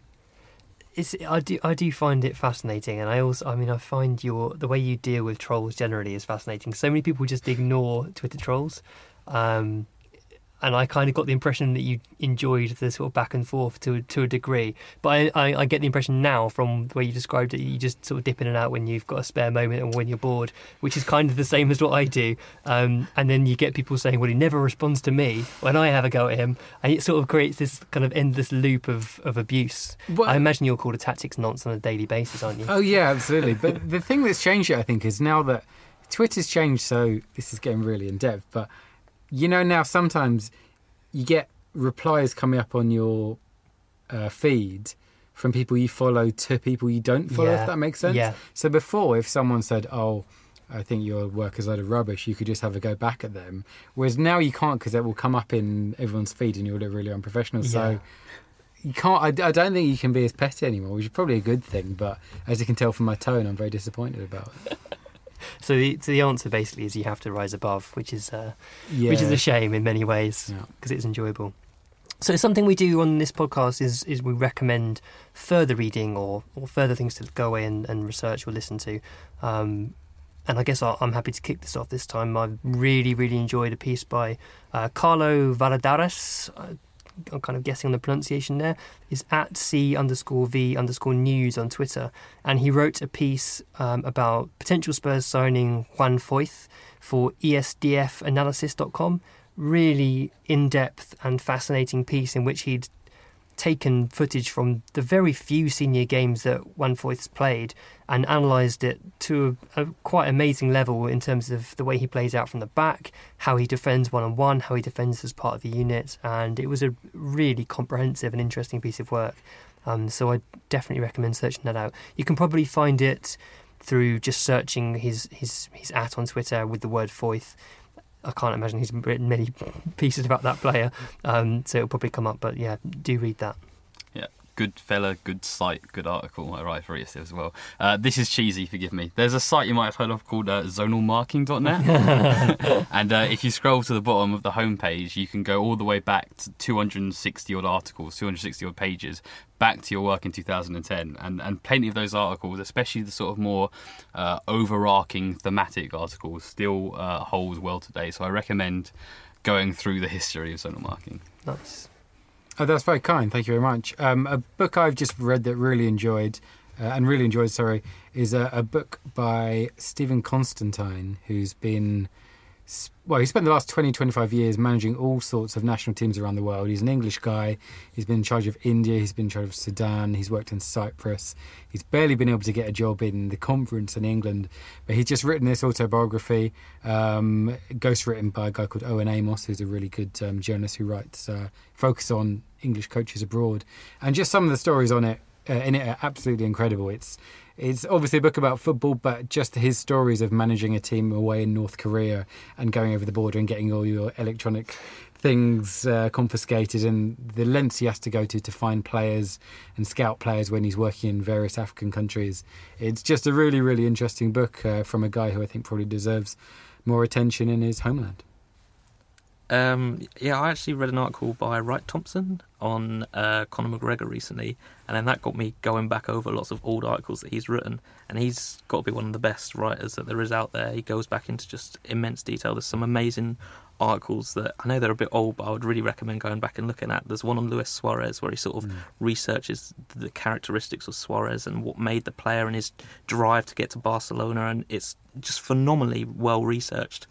It's, I do I do find it fascinating, and I also I mean I find your the way you deal with trolls generally is fascinating. So many people just ignore Twitter trolls, um, and I kind of got the impression that you enjoyed the sort of back and forth to to a degree. But I, I, I get the impression now from the way you described it, you just sort of dip in and out when you've got a spare moment and when you're bored, which is kind of the same as what I do. Um, and then you get people saying, "Well, he never responds to me when I have a go at him," and it sort of creates this kind of endless loop of, of abuse. Well- I imagine you're called a tactics nonce on a daily basis, aren't you? Oh yeah, absolutely. but the thing that's changed it, I think, is now that Twitter's changed. So this is getting really in depth, but you know now sometimes you get replies coming up on your uh, feed from people you follow to people you don't follow. Yeah. If that makes sense. Yeah. So before, if someone said, "Oh," I think your work is a load of rubbish. You could just have a go back at them. Whereas now you can't because it will come up in everyone's feed and you'll look really unprofessional. Yeah. So you can't. I, I don't think you can be as petty anymore, which is probably a good thing. But as you can tell from my tone, I'm very disappointed about it. So the, so the answer basically is you have to rise above, which is uh, Yeah. which is a shame in many ways Yeah. because it's enjoyable. So something we do on this podcast is is we recommend further reading or, or further things to go away and, and research or listen to. Um, and I guess I- I'm happy to kick this off this time. I really, really enjoyed a piece by uh, Carlo Valladares. I'm kind of guessing on the pronunciation there. Is at c underscore v underscore news on Twitter, and he wrote a piece um, about potential Spurs signing Juan Foyth for ESDFanalysis.com. Really in depth and fascinating piece in which he'd taken footage from the very few senior games that Juan Foyth's played and analysed it to a, a quite amazing level in terms of the way he plays out from the back, how he defends one on one, how he defends as part of the unit, and it was a really comprehensive and interesting piece of work. Um, so I definitely recommend searching that out. You can probably find it through just searching his his his at on Twitter with the word Foyth. I can't imagine he's written many pieces about that player, um, so it'll probably come up. But yeah, do read that. Good fella, good site, good article. I write for it as well. Uh, this is cheesy, forgive me. There's a site you might have heard of called uh, zonalmarking.net. and uh, if you scroll to the bottom of the homepage, you can go all the way back to 260 odd articles, 260 odd pages, back to your work in 2010. And, and plenty of those articles, especially the sort of more uh, overarching thematic articles, still uh, hold well today. So I recommend going through the history of zonal marking. Nice. Oh, that's very kind. Thank you very much. Um, a book I've just read that really enjoyed, uh, and really enjoyed, sorry, is a, a book by Stephen Constantine, who's been, well, he spent the last 20, 25 years managing all sorts of national teams around the world. He's an English guy. He's been in charge of India. He's been in charge of Sudan. He's worked in Cyprus. He's barely been able to get a job in the conference in England. But he's just written this autobiography, um, ghostwritten by a guy called Owen Amos, who's a really good um, journalist who writes uh, focus on English coaches abroad. And just some of the stories on it uh, in it are absolutely incredible. It's it's obviously a book about football, but just his stories of managing a team away in North Korea and going over the border and getting all your electronic things uh, confiscated and the lengths he has to go to to find players and scout players when he's working in various African countries. It's just a really, really interesting book uh, from a guy who I think probably deserves more attention in his homeland. Um, yeah, I actually read an article by Wright Thompson on uh, Conor McGregor recently, and then that got me going back over lots of old articles that he's written. And he's got to be one of the best writers that there is out there. He goes back into just immense detail. There's some amazing articles that I know they're a bit old, but I would really recommend going back and looking at. There's one on Luis Suarez where he sort of researches the characteristics of Suarez and what made the player and his drive to get to Barcelona, and it's just phenomenally well researched.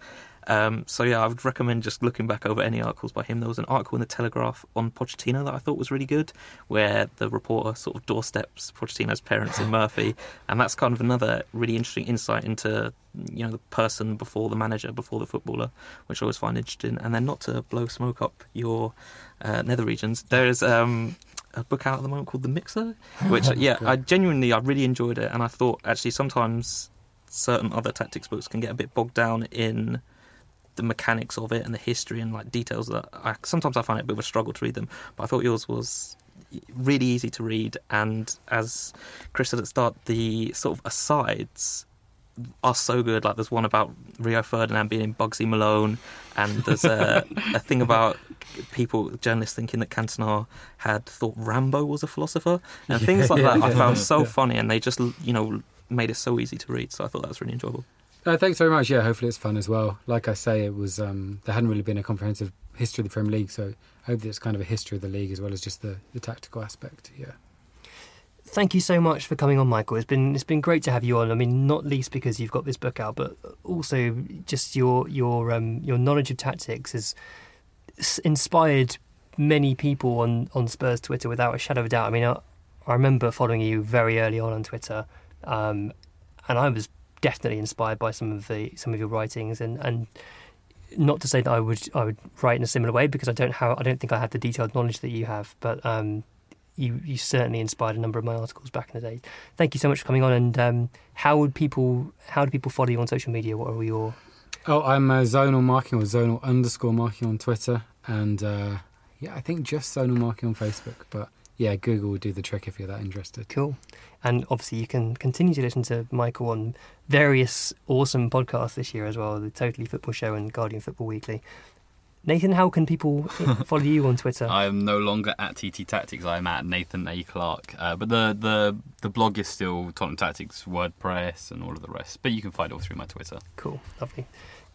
Um, so yeah, I would recommend just looking back over any articles by him. There was an article in the Telegraph on Pochettino that I thought was really good, where the reporter sort of doorsteps Pochettino's parents in Murphy, and that's kind of another really interesting insight into you know the person before the manager, before the footballer, which I always find interesting. And then not to blow smoke up your uh, nether regions, there is. Um, a book out at the moment called The Mixer, which yeah, I genuinely I really enjoyed it, and I thought actually sometimes certain other tactics books can get a bit bogged down in the mechanics of it and the history and like details that I, sometimes I find it a bit of a struggle to read them. But I thought yours was really easy to read, and as Chris said at the start, the sort of asides are so good. Like there's one about Rio Ferdinand being in Bugsy Malone, and there's a, a thing about people, journalists thinking that Cantona had thought Rambo was a philosopher, and things like that. I found so funny, and they just you know made it so easy to read. So I thought that was really enjoyable. Uh, thanks very much. Yeah, hopefully it's fun as well. Like I say, it was um, there hadn't really been a comprehensive history of the Premier League, so I hope it's kind of a history of the league as well as just the, the tactical aspect. Yeah. Thank you so much for coming on, Michael. It's been it's been great to have you on. I mean, not least because you've got this book out, but also just your your um, your knowledge of tactics has inspired many people on on Spurs Twitter without a shadow of a doubt. I mean, I, I remember following you very early on on Twitter, um, and I was definitely inspired by some of the some of your writings and and not to say that I would I would write in a similar way because I don't have I don't think I have the detailed knowledge that you have, but um, you you certainly inspired a number of my articles back in the day. Thank you so much for coming on. And um, how would people how do people follow you on social media? What are your Oh, I'm uh, zonal marking or zonal underscore marking on Twitter, and uh, yeah, I think just zonal marking on Facebook. But yeah, Google would do the trick if you're that interested. cool? And obviously, you can continue to listen to Michael on various awesome podcasts this year as well: the Totally Football Show and Guardian Football Weekly. Nathan, how can people follow you on Twitter? I am no longer at TT Tactics. I am at Nathan A Clark. Uh, but the, the the blog is still Tottenham Tactics, WordPress, and all of the rest. But you can find it all through my Twitter. Cool, lovely,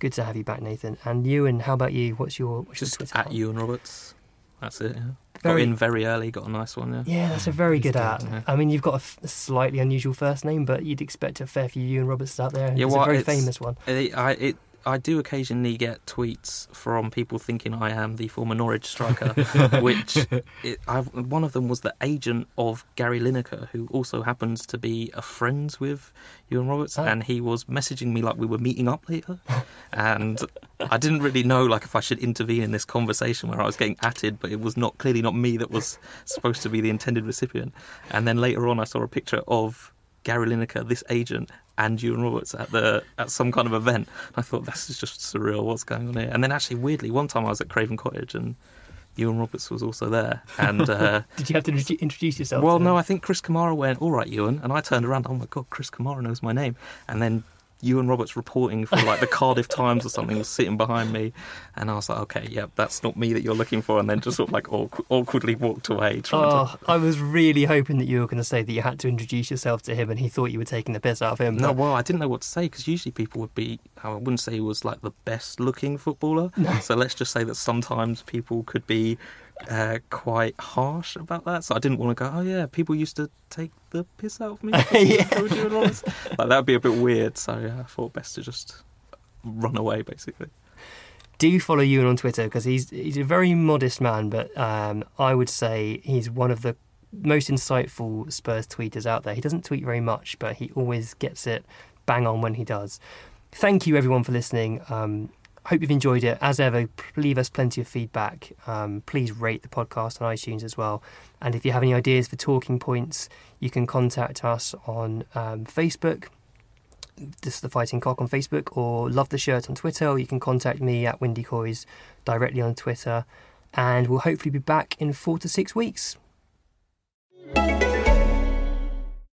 good to have you back, Nathan. And you, and how about you? What's your what's your Just Twitter? at handle? Ewan Roberts. That's it. Yeah. Very- Got in very early. Got a nice one. Yeah. Yeah, that's a very good at. yeah. I mean, you've got a, f- a slightly unusual first name, but you'd expect a fair few Ewan Roberts out there. Yeah, well, a very famous one. It, I, it, I do occasionally get tweets from people thinking I am the former Norwich striker, which it, I, one of them was the agent of Gary Lineker, who also happens to be uh, a friend with Iwan Roberts, Oh. and he was messaging me like we were meeting up later, and I didn't really know like if I should intervene in this conversation where I was getting atted, but it was not clearly not me that was supposed to be the intended recipient, and then later on I saw a picture of Gary Lineker, this agent, and Iwan Roberts at the at some kind of event. I thought this is just surreal. What's going on here? And then actually, weirdly, one time I was at Craven Cottage and Iwan Roberts was also there. And uh, Did you have to introduce yourself? well, no? I think Chris Kamara went, "All right, Ewan," and I turned around. Oh my god, Chris Kamara knows my name. And then Iwan Roberts reporting for like the Cardiff Times or something was sitting behind me, and I was like, "Okay, yeah, that's not me that you're looking for." And then just sort of like awk- awkwardly walked away. Trying to... Oh, I was really hoping that you were going to say that you had to introduce yourself to him, and he thought you were taking the piss out of him. No, but- well, I didn't know what to say because usually people would be. I wouldn't say he was like the best looking footballer. So let's just say that sometimes people could be uh, quite harsh about that. So I didn't want to go. Oh yeah, people used to take the piss out of me. Yeah. Would you and Rollins?" like that would be a bit weird. So yeah, I thought best to just run away, basically. do follow Ewan on Twitter because he's he's a very modest man, but um, I would say he's one of the most insightful Spurs tweeters out there. He doesn't tweet very much, but he always gets it bang on when he does. Thank you everyone for listening. Um, hope you've enjoyed it. As ever, leave us plenty of feedback. Um, please rate the podcast on iTunes as well. And if you have any ideas for talking points, you can contact us on um, Facebook this is the Fighting Cock on Facebook or Love the Shirt on Twitter, or you can contact me at Windy Coys directly on Twitter. And we'll hopefully be back in four to six weeks.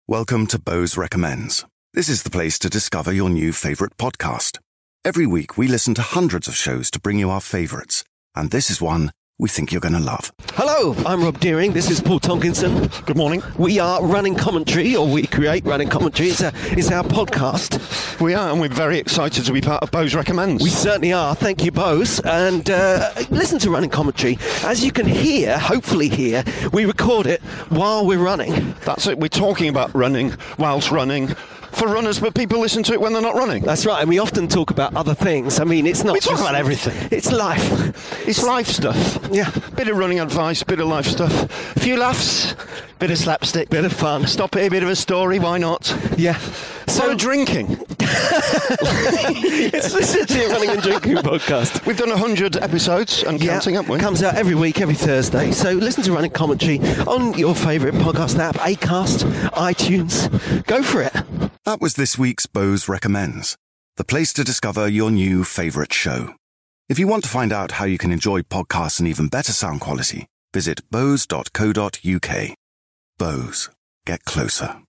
Welcome to Bose Recommends. This is the place to discover your new favorite podcast. Every week, we listen to hundreds of shows to bring you our favorites, and this is one we think you're going to love. Hello, I'm Rob Deering. This is Paul Tonkinson. Good morning. We are running commentary, or we create running commentary. It's, a, it's our podcast. We are, and we're very excited to be part of Bose Recommends. We certainly are. Thank you, Bose. And uh, listen to running commentary. As you can hear, hopefully hear, we record it while we're running. That's it. We're talking about running whilst running for runners, but people listen to it when they're not running. That's right. And we often talk about other things. I mean, it's not We talk just- about everything. It's life. It's life stuff. Yeah. Bit of running advice, bit of life stuff. A few laughs, bit of slapstick, Bit of fun. Stop it, a bit of a story, why not? Yeah. So drinking. it's essentially a running and drinking podcast. We've done 100 episodes and counting, haven't we? Comes out every week, every Thursday. So listen to Running Commentary on your favourite podcast app, Acast, iTunes. Go for it. That was this week's Bose Recommends, the place to discover your new favorite show. If you want to find out how you can enjoy podcasts in even better sound quality, visit bose.co.uk. Bose. Get closer.